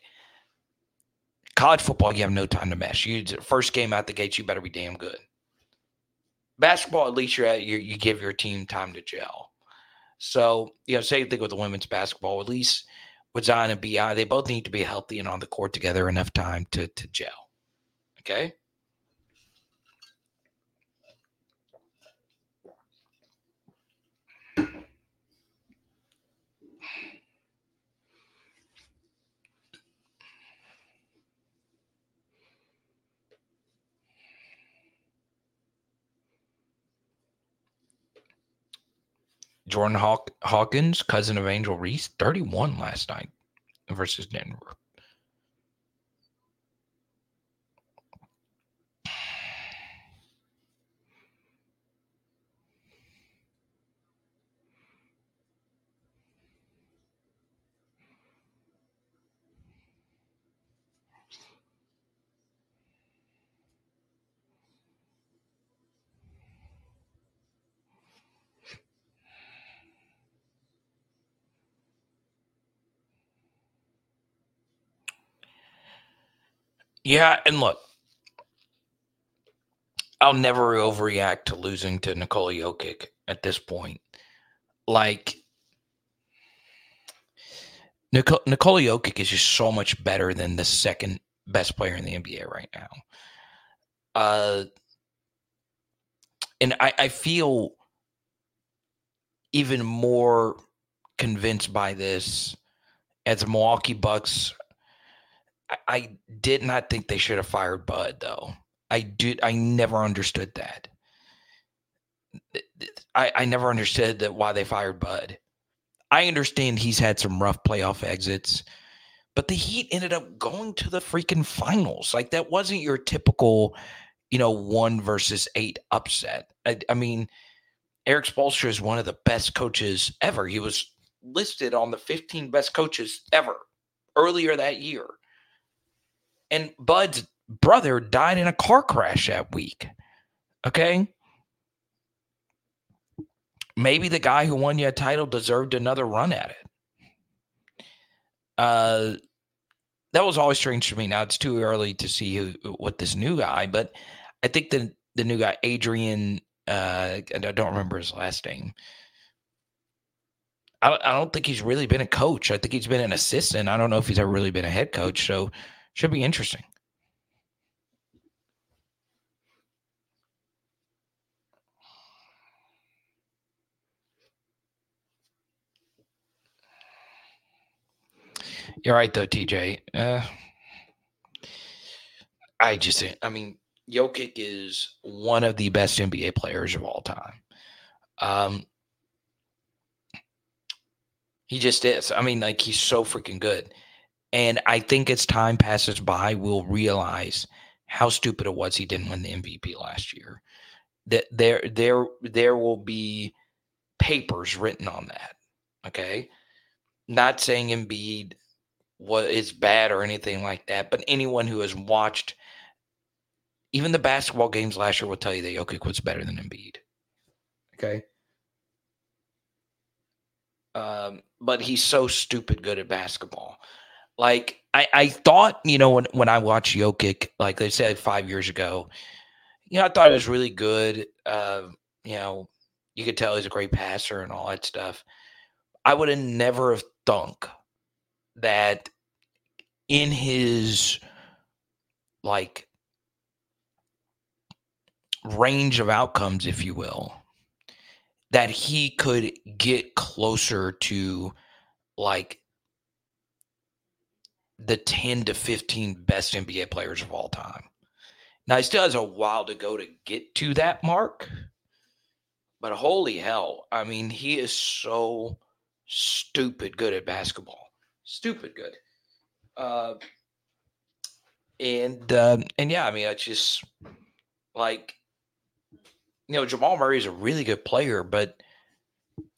College football, you have no time to mesh. You first game out the gates, you better be damn good. Basketball, at least you're at you, you give your team time to gel. So you know, same thing with the women's basketball. At least with Zion and BI, they both need to be healthy and on the court together enough time to to gel. Okay. Jordan Haw- Hawkins, cousin of Angel Reese, 31 last night versus Denver. Yeah, and look, I'll never overreact to losing to Nikola Jokic at this point. Like Nicole, Nikola Jokic is just so much better than the second best player in the NBA right now. Uh, and I, I feel even more convinced by this as the Milwaukee Bucks. I, did not think they should have fired Bud though. I did. I never understood that. I, I never understood that why they fired Bud. I understand he's had some rough playoff exits, but the Heat ended up going to the freaking finals. Like that wasn't your typical, you know, one versus eight upset. I, I mean, Erik Spoelstra is one of the best coaches ever. He was listed on the 15 best coaches ever earlier that year. And Bud's brother died in a car crash that week. Okay maybe the guy who won you a title deserved another run at it. Uh, that was always strange to me. Now it's too early to see who what this new guy, but I think the the new guy Adrian, uh, I don't remember his last name. I, I don't think he's really been a coach. I think he's been an assistant. I don't know if he's ever really been a head coach. So should be interesting. You're right though, TJ. Uh, I just, I mean, Jokic is one of the best NBA players of all time. Um, he just is. I mean, like he's so freaking good. And I think as time passes by, we'll realize how stupid it was he didn't win the MVP last year. That there, there, there will be papers written on that. Okay, not saying Embiid what is bad or anything like that. But anyone who has watched even the basketball games last year will tell you that Jokic was better than Embiid. Okay. Um, but he's so stupid good at basketball. Like I, I thought, you know, when, when I watched Jokic, like they said five years ago, you know, I thought it was really good. Uh, you know, you could tell he's a great passer and all that stuff. I would have never have thunk that in his like range of outcomes, if you will, that he could get closer to like the 10 to 15 best NBA players of all time. Now, he still has a while to go to get to that mark, but holy hell. I mean, he is so stupid good at basketball stupid good. Uh, and um, and yeah, I mean, it's just like you know, Jamal Murray is a really good player, but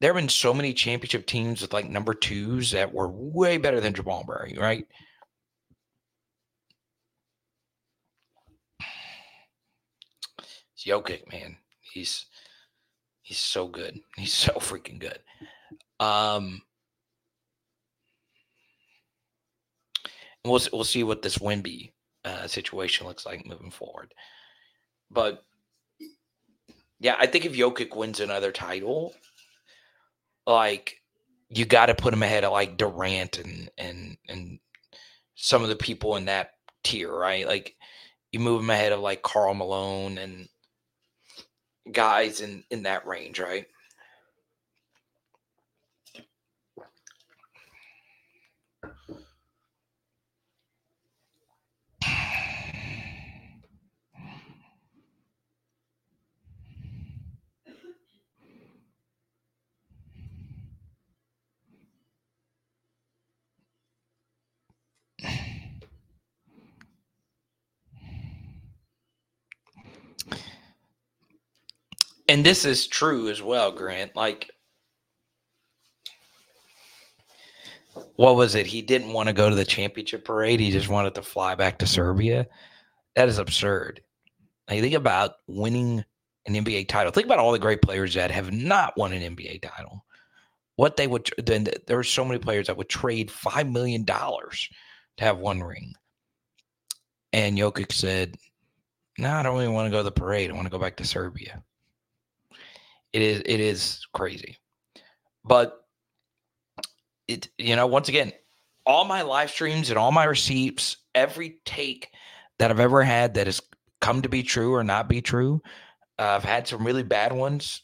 there have been so many championship teams with like number twos that were way better than Jamal Murray, right? It's Jokic, man. He's he's so good. He's so freaking good. Um, we'll we'll see what this Wemby uh, situation looks like moving forward. But yeah, I think if Jokic wins another title, like you got to put him ahead of like Durant and and and some of the people in that tier, right? Like you move him ahead of like Karl Malone and guys in in that range, right? And this is true as well, Grant. Like, what was it? He didn't want to go to the championship parade. He just wanted to fly back to Serbia. That is absurd. You think about winning an NBA title. Think about all the great players that have not won an NBA title. What they would then there are so many players that would trade five million dollars to have one ring. And Jokic said, No, I don't really want to go to the parade. I want to go back to Serbia. It is it is crazy. But it you know, once again, all my live streams and all my receipts, every take that I've ever had that has come to be true or not be true. Uh, I've had some really bad ones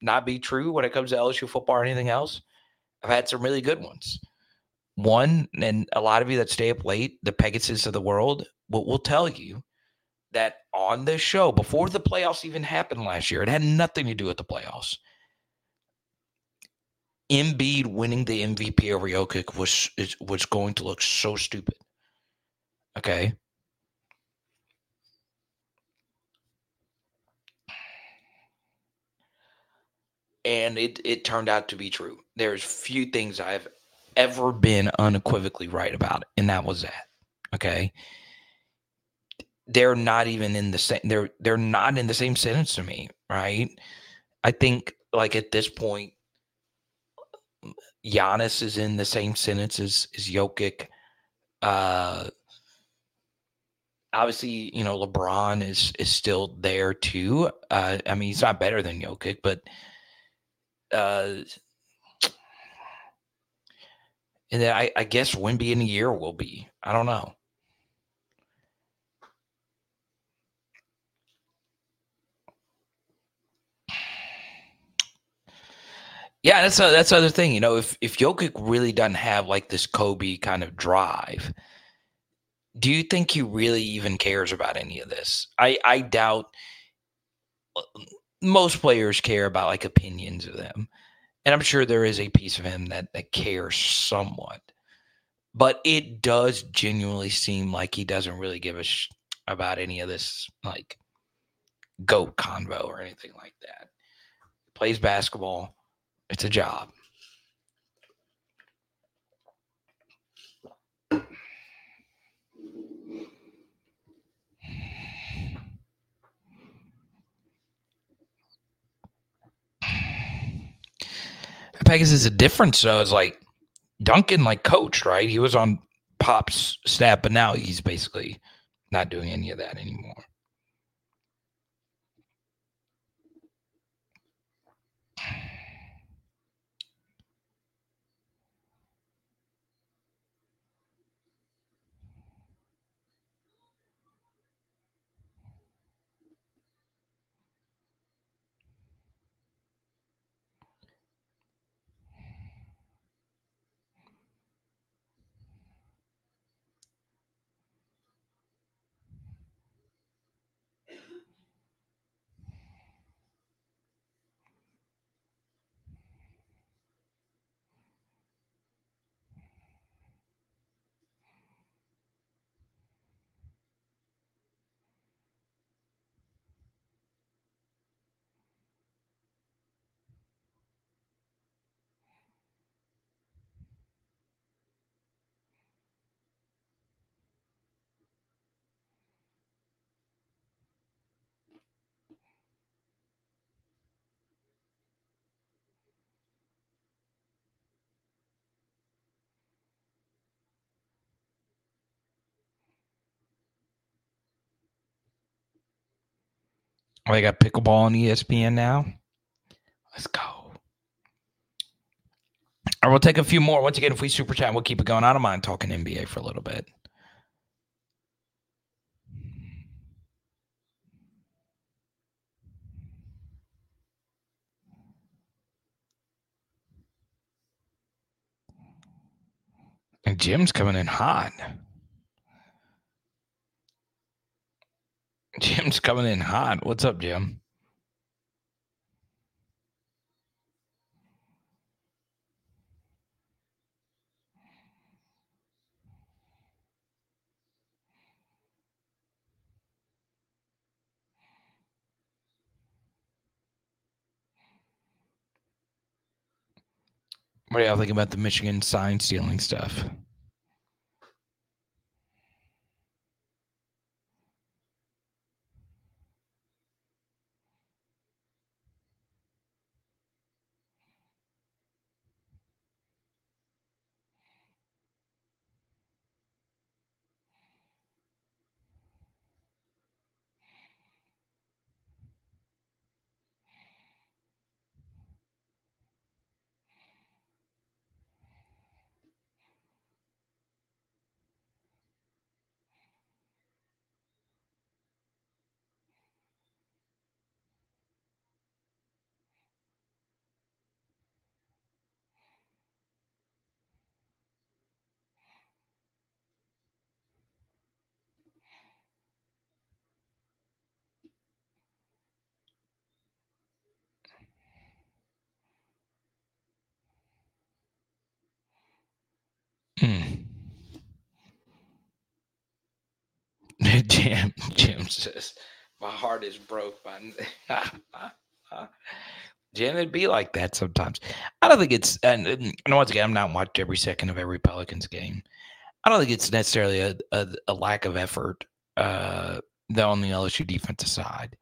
not be true when it comes to LSU football or anything else. I've had some really good ones. One, and a lot of you that stay up late, the Pegasus of the world, will, will tell you that on this show, before the playoffs even happened last year, it had nothing to do with the playoffs. Embiid winning the MVP over Jokic was was going to look so stupid. Okay. And it it turned out to be true. There's few things I've ever been unequivocally right about, and that was that. Okay. They're not even in the same they're they're not in the same sentence to me, right? I think like at this point, Giannis is in the same sentence as, as Jokic. Uh, obviously, you know, LeBron is is still there too. Uh, I mean, he's not better than Jokic, but uh, and then I, I guess Wemby in a year will be. I don't know. Yeah, that's a, that's the other thing. You know, if if Jokic really doesn't have like this Kobe kind of drive, do you think he really even cares about any of this? I I doubt. Uh, most players care about like opinions of them, and I'm sure there is a piece of him that that cares somewhat, but it does genuinely seem like he doesn't really give a sh- about any of this like goat convo or anything like that. He plays basketball it's a job. Pegasus is a difference though. It's like Duncan like coached, right? He was on Pop's staff, but now he's basically not doing any of that anymore. Oh, they got pickleball on ESPN now. Let's go. All right, we'll take a few more. Once again, if we super chat, we'll keep it going. I don't mind talking NBA for a little bit. And Jim's coming in hot. Jim's coming in hot. What's up, Jim? What do y'all think about the Michigan sign stealing stuff? Jim, Jim says, my heart is broke. Jim, it'd be like that sometimes. I don't think it's, and, and once again, I'm not watching every second of every Pelicans game. I don't think it's necessarily a, a, a lack of effort uh, on the LSU defensive side.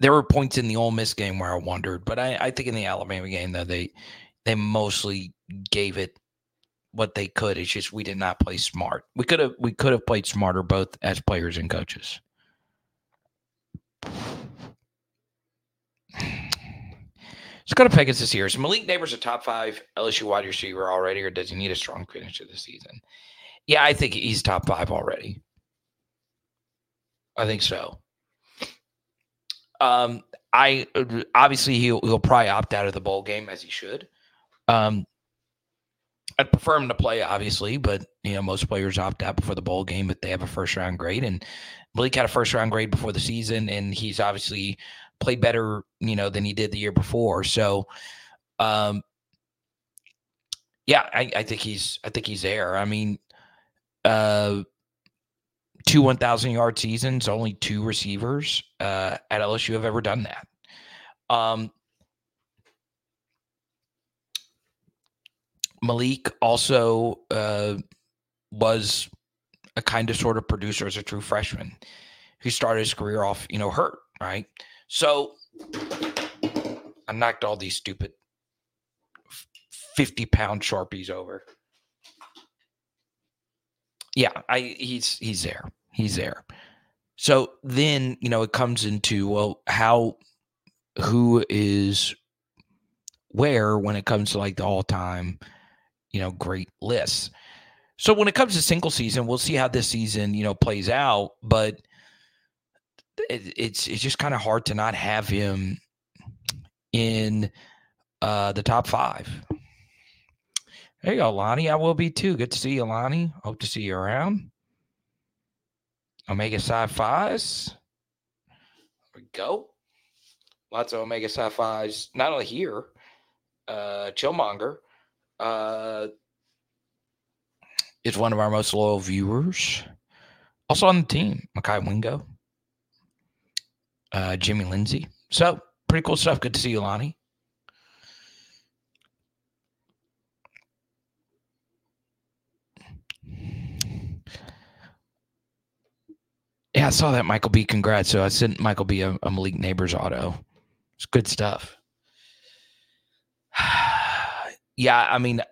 There were points in the Ole Miss game where I wondered, but I, I think in the Alabama game though they they mostly gave it what they could. It's just we did not play smart. We could have we could have played smarter both as players and coaches. Let's go to Pegasus here. Is Malik Nabers a top five LSU wide receiver already, or does he need a strong finish to the season? Yeah, I think he's top five already. I think so. Um, I obviously he'll he'll probably opt out of the bowl game as he should. Um, I'd prefer him to play, obviously, but you know most players opt out before the bowl game if they have a first round grade. And Malik had a first round grade before the season, and he's obviously played better, you know, than he did the year before. So, um, yeah, I, I think he's I think he's there. I mean, uh, two 1,000 yard seasons, only two receivers uh, at LSU have ever done that. Um, Malik also uh, was a kind of sort of producer as a true freshman. He started his career off, you know, hurt, right? So I knocked all these stupid 50 pound sharpies over. Yeah, I he's he's there. He's there. So then, you know, it comes into well, how who is where when it comes to like the all-time, you know, great lists. So when it comes to single season, we'll see how this season, you know, plays out, but it, it's it's just kind of hard to not have him in uh the top 5. There you go, Lonnie. I will be too. Good to see you, Lonnie. Hope to see you around. Omega Phi's. There we go. Lots of Omega Psi Phi's, not only here, uh, Chillmonger uh, is one of our most loyal viewers. Also on the team, Mekhi Wingo, uh, Jimmy Lindsay. So, pretty cool stuff. Good to see you, Lonnie. Yeah, I saw that Michael B. Congrats. So I sent Michael B. a, a Malik Nabers auto. It's good stuff. yeah, I mean,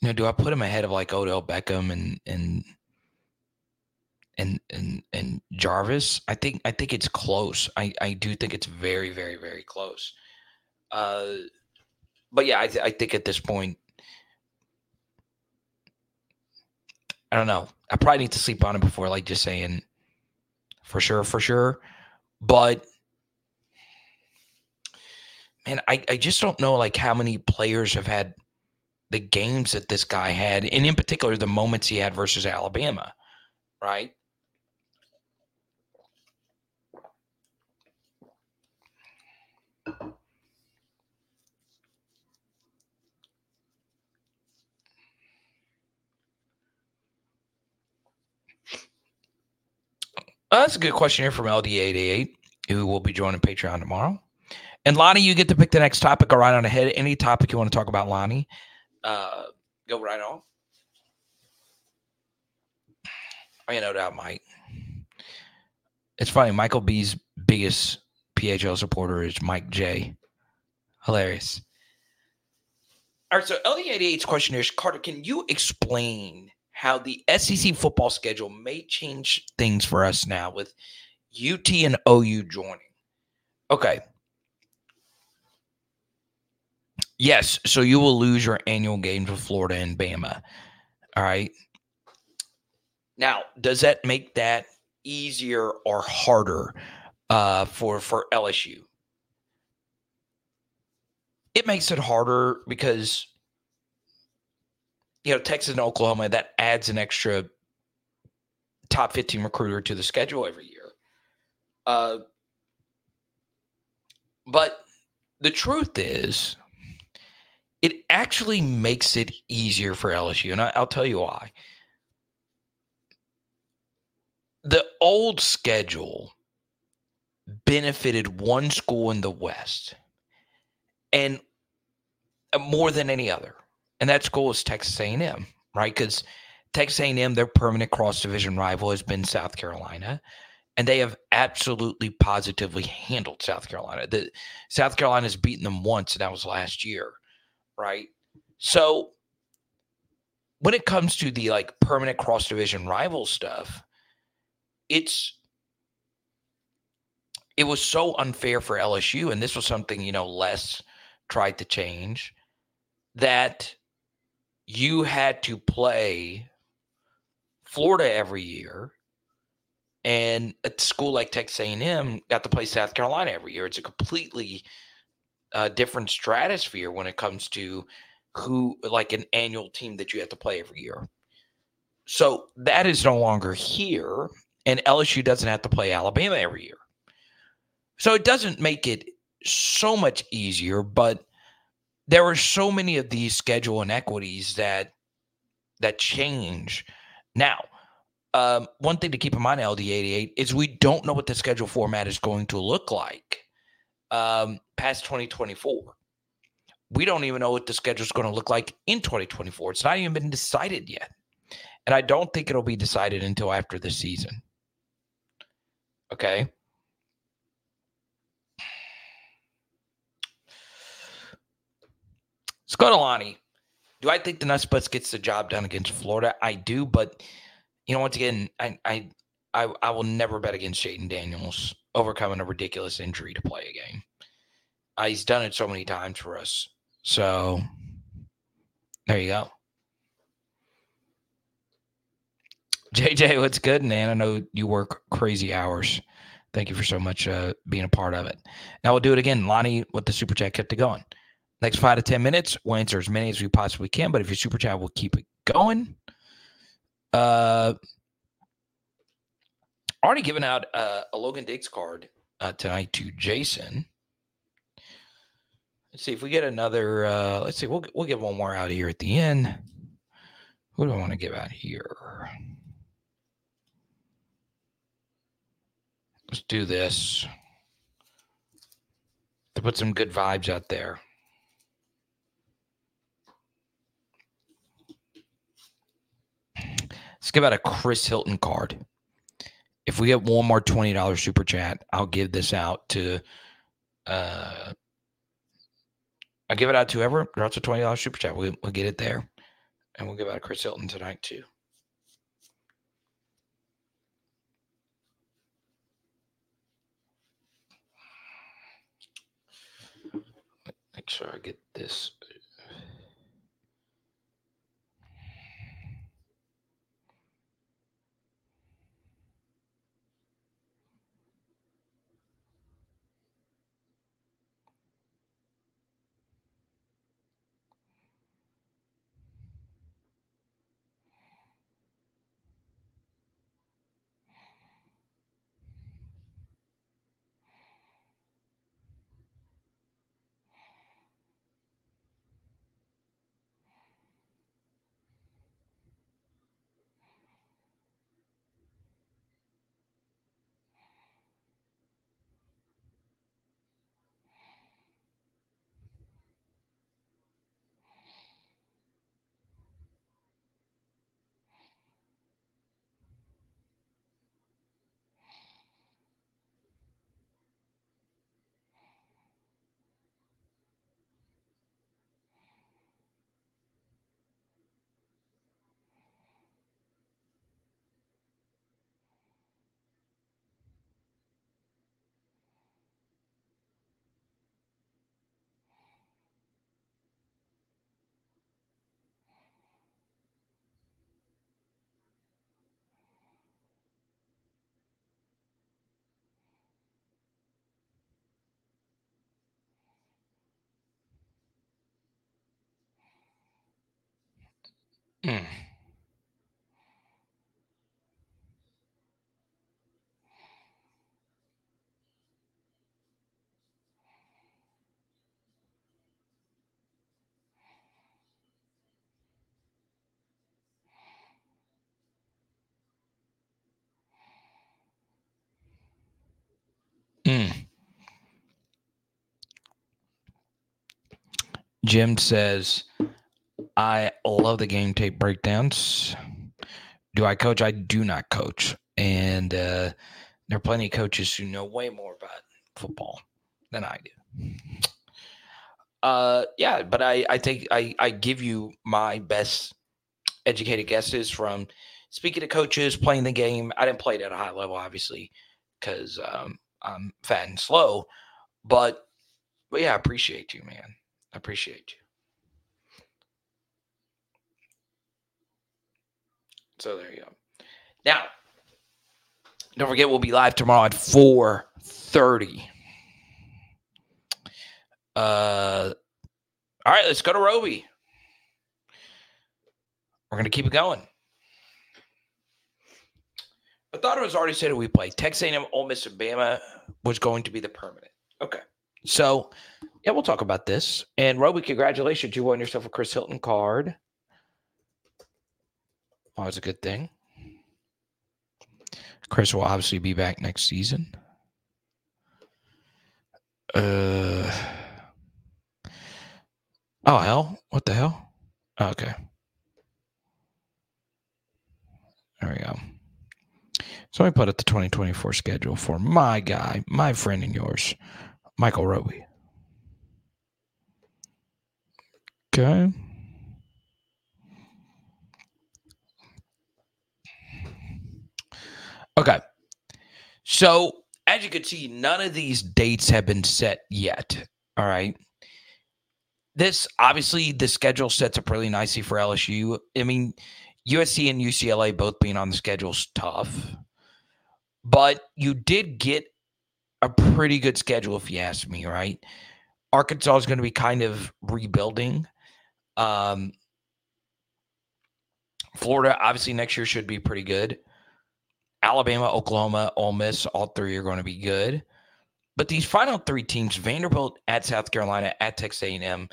you know, do I put him ahead of like Odell Beckham and and and and and Jarvis? I think I think it's close. I I do think it's very very very close. Uh, but yeah, I th- I think at this point, I don't know. I probably need to sleep on it before like just saying for sure, for sure. But man, I, I just don't know like how many players have had the games that this guy had, and in particular the moments he had versus Alabama, right? Uh, that's a good question here from LD88, who will be joining Patreon tomorrow. And Lonnie, you get to pick the next topic or right on ahead. Any topic you want to talk about, Lonnie, uh, go right on. I mean, no doubt, Mike. It's funny. Michael B's biggest PHL supporter is Mike J. Hilarious. All right, so LD88's question is Carter, can you explain how the SEC football schedule may change things for us now with UT and OU joining. Okay. Yes, so you will lose your annual games with Florida and Bama. All right. Now, does that make that easier or harder uh, for for LSU? It makes it harder because you know, Texas and Oklahoma, that adds an extra top 15 recruiter to the schedule every year. Uh, but the truth is, it actually makes it easier for LSU. And I, I'll tell you why. The old schedule benefited one school in the West and uh, more than any other. And that school is Texas A&M, right? Because Texas A&M, their permanent cross division rival has been South Carolina, and they have absolutely positively handled South Carolina. The South Carolina's beaten them once, and that was last year right? So when it comes to the like permanent cross division rival stuff, it's it was so unfair for LSU, and this was something you know Les tried to change that you had to play Florida every year, and a school like Texas A&M got to play South Carolina every year. It's a completely a different stratosphere when it comes to who like an annual team that you have to play every year. So that is no longer here, and LSU doesn't have to play Alabama every year. So it doesn't make it so much easier, but there are so many of these schedule inequities that that change. Now, um, one thing to keep in mind, LD88, is we don't know what the schedule format is going to look like um, past 2024. We don't even know what the schedule is going to look like in 2024. It's not even been decided yet. And I don't think it'll be decided until after the season. Okay. Scott Alani. Do I think the Nuts Butts gets the job done against Florida? I do, but you know, once again, I I I, I will never bet against Jayden Daniels overcoming a ridiculous injury to play a game. Uh, he's done it so many times for us. So there you go. JJ, what's good, man? I know you work crazy hours. Thank you for so much uh, being a part of it. Now we'll do it again. Lonnie with the super chat kept it going. Next five to 10 minutes, we'll answer as many as we possibly can. But if you super chat, we'll keep it going. Uh, already given out uh, a Logan Diggs card uh, tonight to Jason. Let's see if we get another. Uh, let's see. We'll we'll get one more out here at the end. Who do I want to give out here? Let's do this to put some good vibes out there. Let's give out a Chris Hilton card if we get one more twenty dollars super chat, I'll give this out to. Uh, I'll give it out to whoever drops a twenty dollars super chat. We'll, we'll get it there, and we'll give out a Chris Hilton tonight too. Make sure I get this Mm. mm. Jim says, I love the game tape breakdowns. Do I coach? I do not coach. And uh, there are plenty of coaches who know way more about football than I do. Uh, yeah, but I, I think I, I give you my best educated guesses from speaking to coaches, playing the game. I didn't play it at a high level, obviously, because um, I'm fat and slow. But, but yeah, I appreciate you, man. I appreciate you. So there you go. Now, don't forget we'll be live tomorrow at 4:30. Uh all right, let's go to Roby. We're gonna keep it going. I thought it was already said we play Texas A&M, Ole Miss, and Bama was going to be the permanent. Okay, so yeah, we'll talk about this. And Roby, congratulations, you won yourself a Chris Hilton card. Always a good thing. Chris will obviously be back next season. Uh oh hell! What the hell? Okay. There we go. So I put up the 2024 schedule for my guy, my friend and yours, Michael Roby. Okay. Okay. So, as you can see, none of these dates have been set yet. All right. This obviously the schedule sets up really nicely for LSU. I mean, USC and UCLA both being on the schedule is tough, but you did get a pretty good schedule, if you ask me, right? Arkansas is going to be kind of rebuilding. Um, Florida, obviously, next year should be pretty good. Alabama, Oklahoma, Ole Miss, all three are going to be good. But these final three teams, Vanderbilt at South Carolina, at Texas A&M,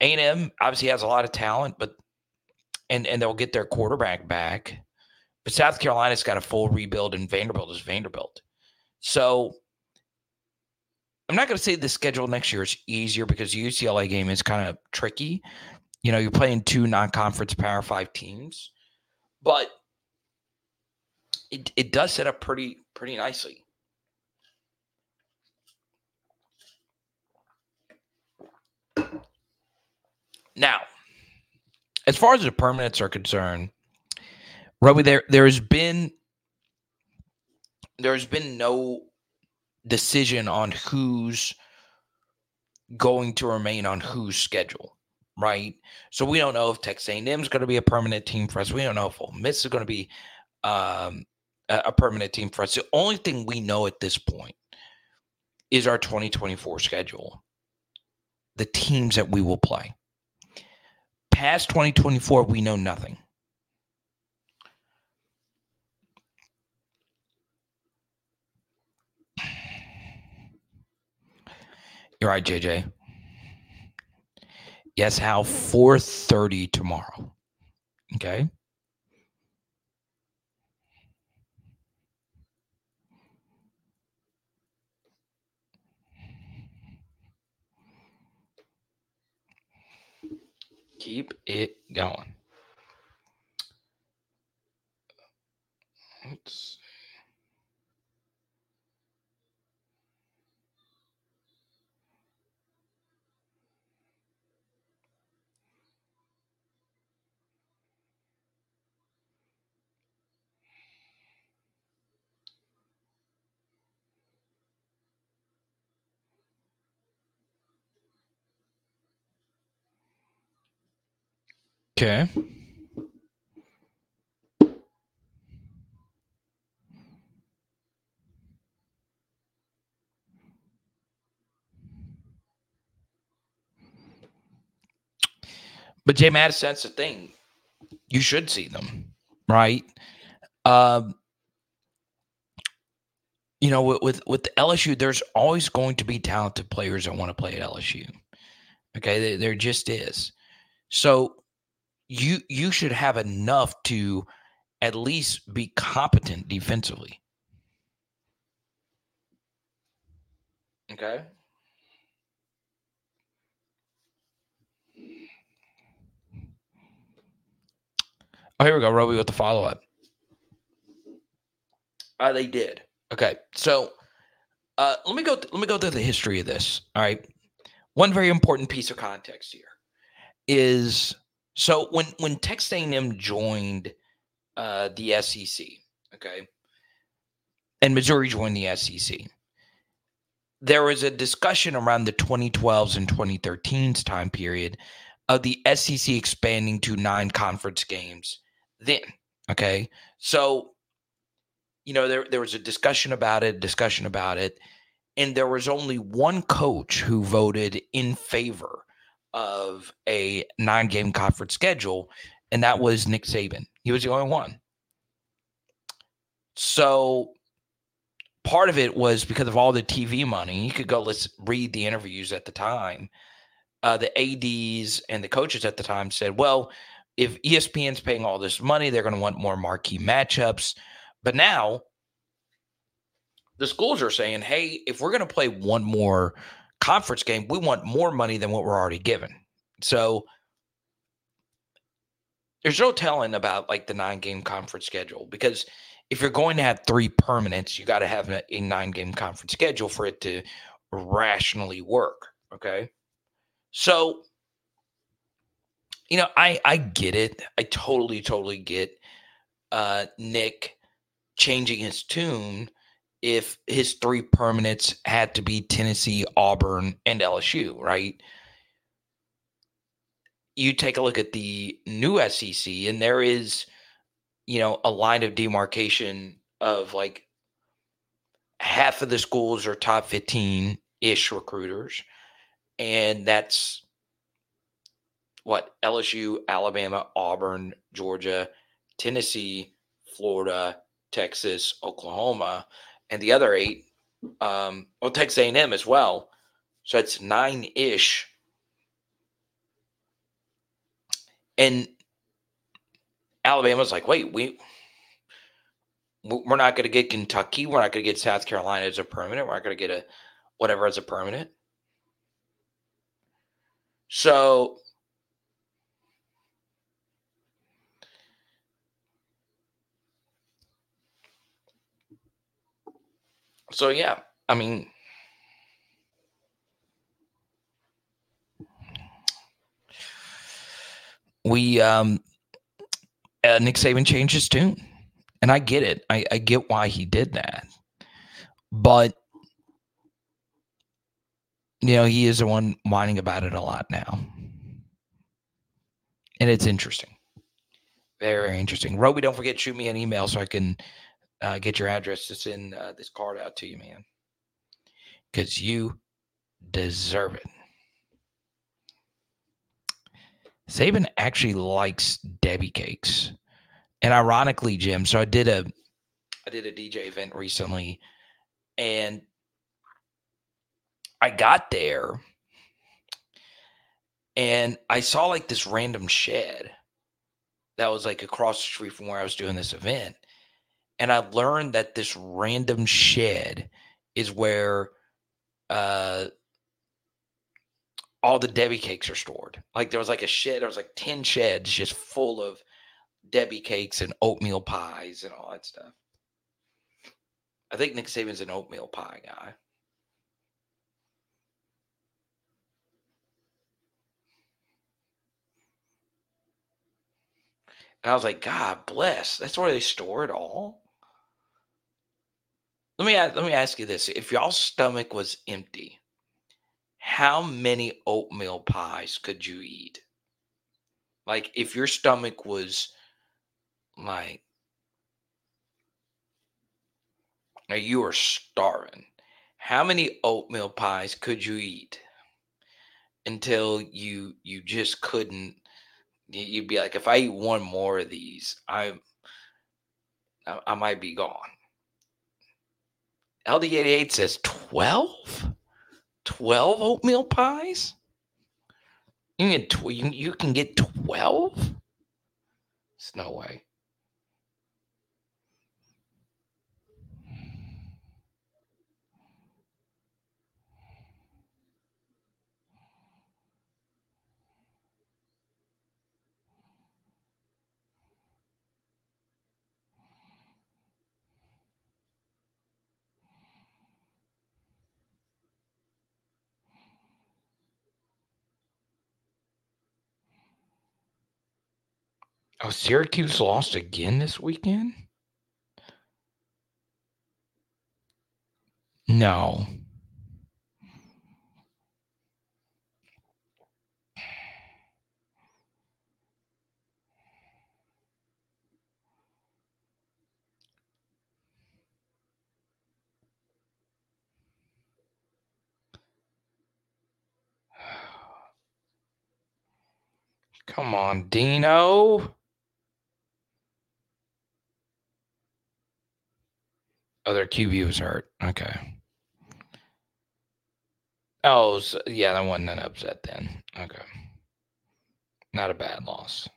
A&M obviously has a lot of talent, but and and they'll get their quarterback back. But South Carolina's got a full rebuild, and Vanderbilt is Vanderbilt. So I'm not going to say the schedule next year is easier because the UCLA game is kind of tricky. You know, you're playing two non-conference Power Five teams, but it, it does set up pretty pretty nicely. Now, as far as the permanents are concerned, Roby, there there's been there's been no decision on who's going to remain on whose schedule, right? So we don't know if Texas A&M is going to be a permanent team for us. We don't know if Ole Miss is going to be um, a, permanent team for us. The only thing we know at this point is our 2024 schedule, the teams that we will play. Past 2024, we know nothing. You're right, JJ. Yes, how 4:30 tomorrow. Okay. Keep it going. Let's Okay. But Jay Madison, that's the thing. You should see them, right? Um, you know, with, with LSU, there's always going to be talented players that want to play at LSU. Okay, there, there just is. So you you should have enough to at least be competent defensively. Okay. Oh, here we go, Roby, with the follow up. Uh, they did. Okay, so uh, let me go. Th- let me go through the history of this. All right. One very important piece of context here is so when when Texas A&M joined uh, the SEC, okay, and Missouri joined the SEC, there was a discussion around the 2012s and 2013s time period of the SEC expanding to nine conference games. Then, okay, so you know there there was a discussion about it, discussion about it, and there was only one coach who voted in favor of a nine game conference schedule, and that was Nick Saban. He was the only one. So part of it was because of all the TV money. You could go let's read the interviews at the time. Uh, the ads and the coaches at the time said, "Well, if ESPN's paying all this money, they're going to want more marquee matchups." But now the schools are saying, "Hey, if we're going to play one more conference game, we want more money than what we're already given." So there's no telling about like the nine game conference schedule because if you're going to have three permanents, you got to have a, a nine game conference schedule for it to rationally work. Okay. So, you know, I I get it. I totally, totally get uh Nick changing his tune if his three permanents had to be Tennessee, Auburn, and LSU, right? You take a look at the new SEC, and there is you know, a line of demarcation of like half of the schools are top 15 ish recruiters. And that's what LSU, Alabama, Auburn, Georgia, Tennessee, Florida, Texas, Oklahoma, and the other eight, um, well, Texas A&M as well. So it's nine ish. And Alabama's like, wait, we we're not going to get Kentucky. We're not going to get South Carolina as a permanent. We're not going to get a whatever as a permanent. So So yeah, I mean we um uh, Nick Saban changed his tune. And I get it. I, I get why he did that. But, you know, he is the one whining about it a lot now. And it's interesting. Very, very interesting. Roby, don't forget, shoot me an email so I can uh, get your address to send uh, this card out to you, man. Because you deserve it. Saban actually likes Debbie cakes. And ironically, Jim, so I did a I did a DJ event recently and I got there and I saw like this random shed that was like across the street from where I was doing this event. And I learned that this random shed is where uh all the Debbie cakes are stored. Like there was like a shed, there was like 10 sheds just full of Debbie cakes and oatmeal pies and all that stuff. I think Nick Saban's an oatmeal pie guy. And I was like, God bless. That's where they store it all. Let me let me ask you this: If y'all's stomach was empty, how many oatmeal pies could you eat? Like if your stomach was like you are starving, how many oatmeal pies could you eat until you you just couldn't you'd be like if I eat one more of these, I I, I might be gone. LD88 says 12? 12 oatmeal pies? You can get tw- you, you can get 12? There's no way. Oh, Syracuse lost again this weekend? No. Come on, Dino. Oh, Other QB was hurt. Okay. Oh, so, yeah, that wasn't an upset then. Okay. Not a bad loss.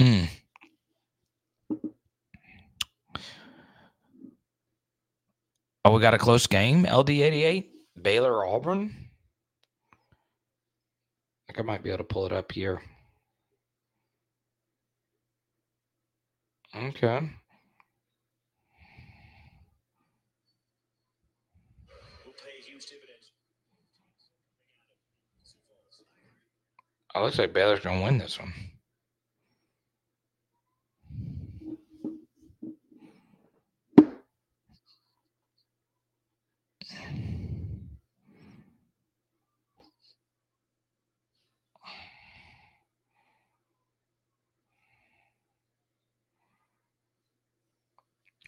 Mm. Oh, we got a close game. LD88, Baylor Auburn. I think I might be able to pull it up here. Okay. Oh, looks like Baylor's gonna win this one.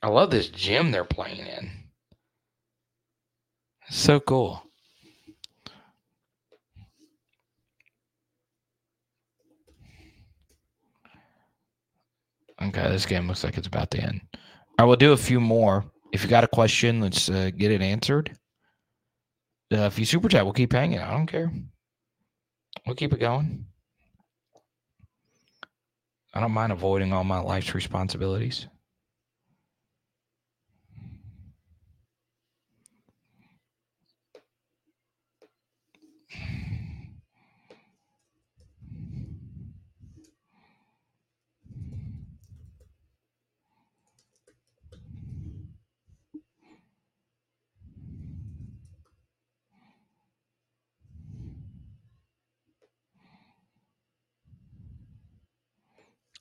I love this gym they're playing in. So cool. Okay, this game looks like it's about to end. I will do a few more. If you got a question, let's uh, get it answered. Uh, if you super chat, we'll keep hanging. I don't care. We'll keep it going. I don't mind avoiding all my life's responsibilities.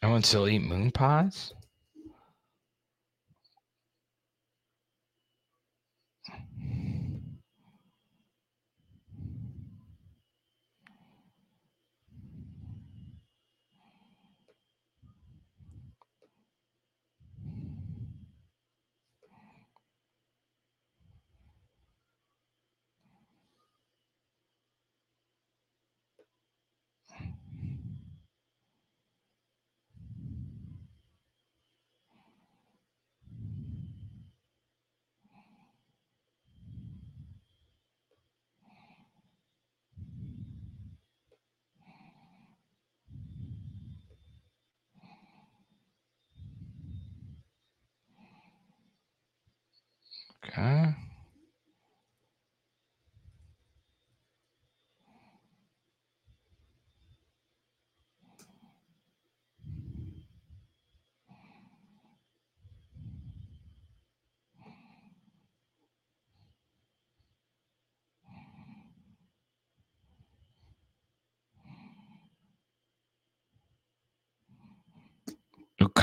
I want to still eat moon pies.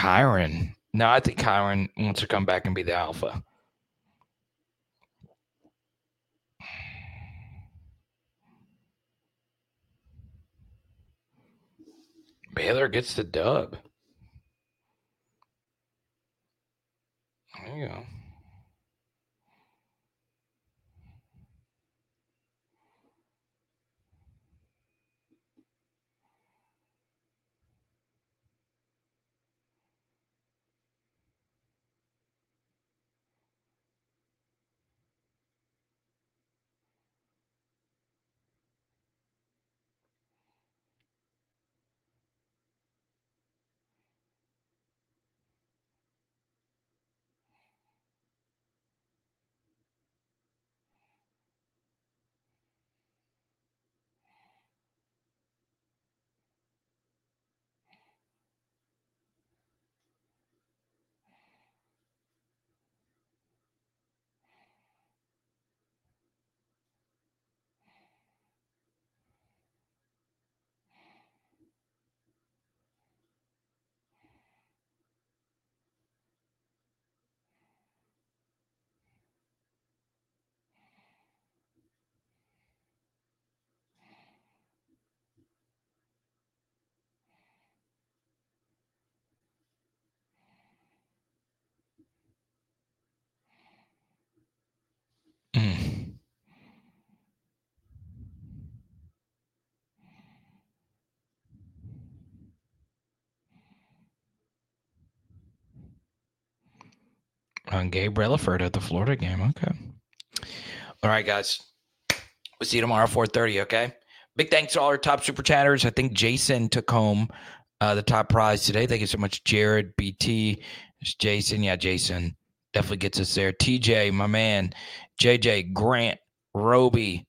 Kyren. No, I think Kyren wants to come back and be the alpha. Baylor gets the dub. There you go. On Gabe Relaford at the Florida game. Okay. All right, guys. We'll see you tomorrow, 4:30. Okay. Big thanks to all our top super chatters. I think Jason took home uh, the top prize today. Thank you so much, Jared, BT, There's Jason. Yeah, Jason definitely gets us there. TJ, my man, JJ, Grant, Roby.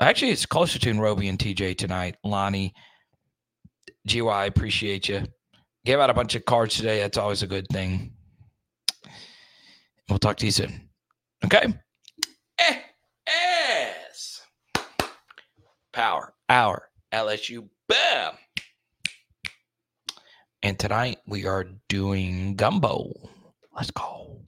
Actually, it's closer to Roby and TJ tonight. Lonnie, GY, appreciate you. Gave out a bunch of cards today. That's always a good thing. We'll talk to you soon. Okay. Yes. Power, hour, LSU, bam. And tonight we are doing gumbo. Let's go.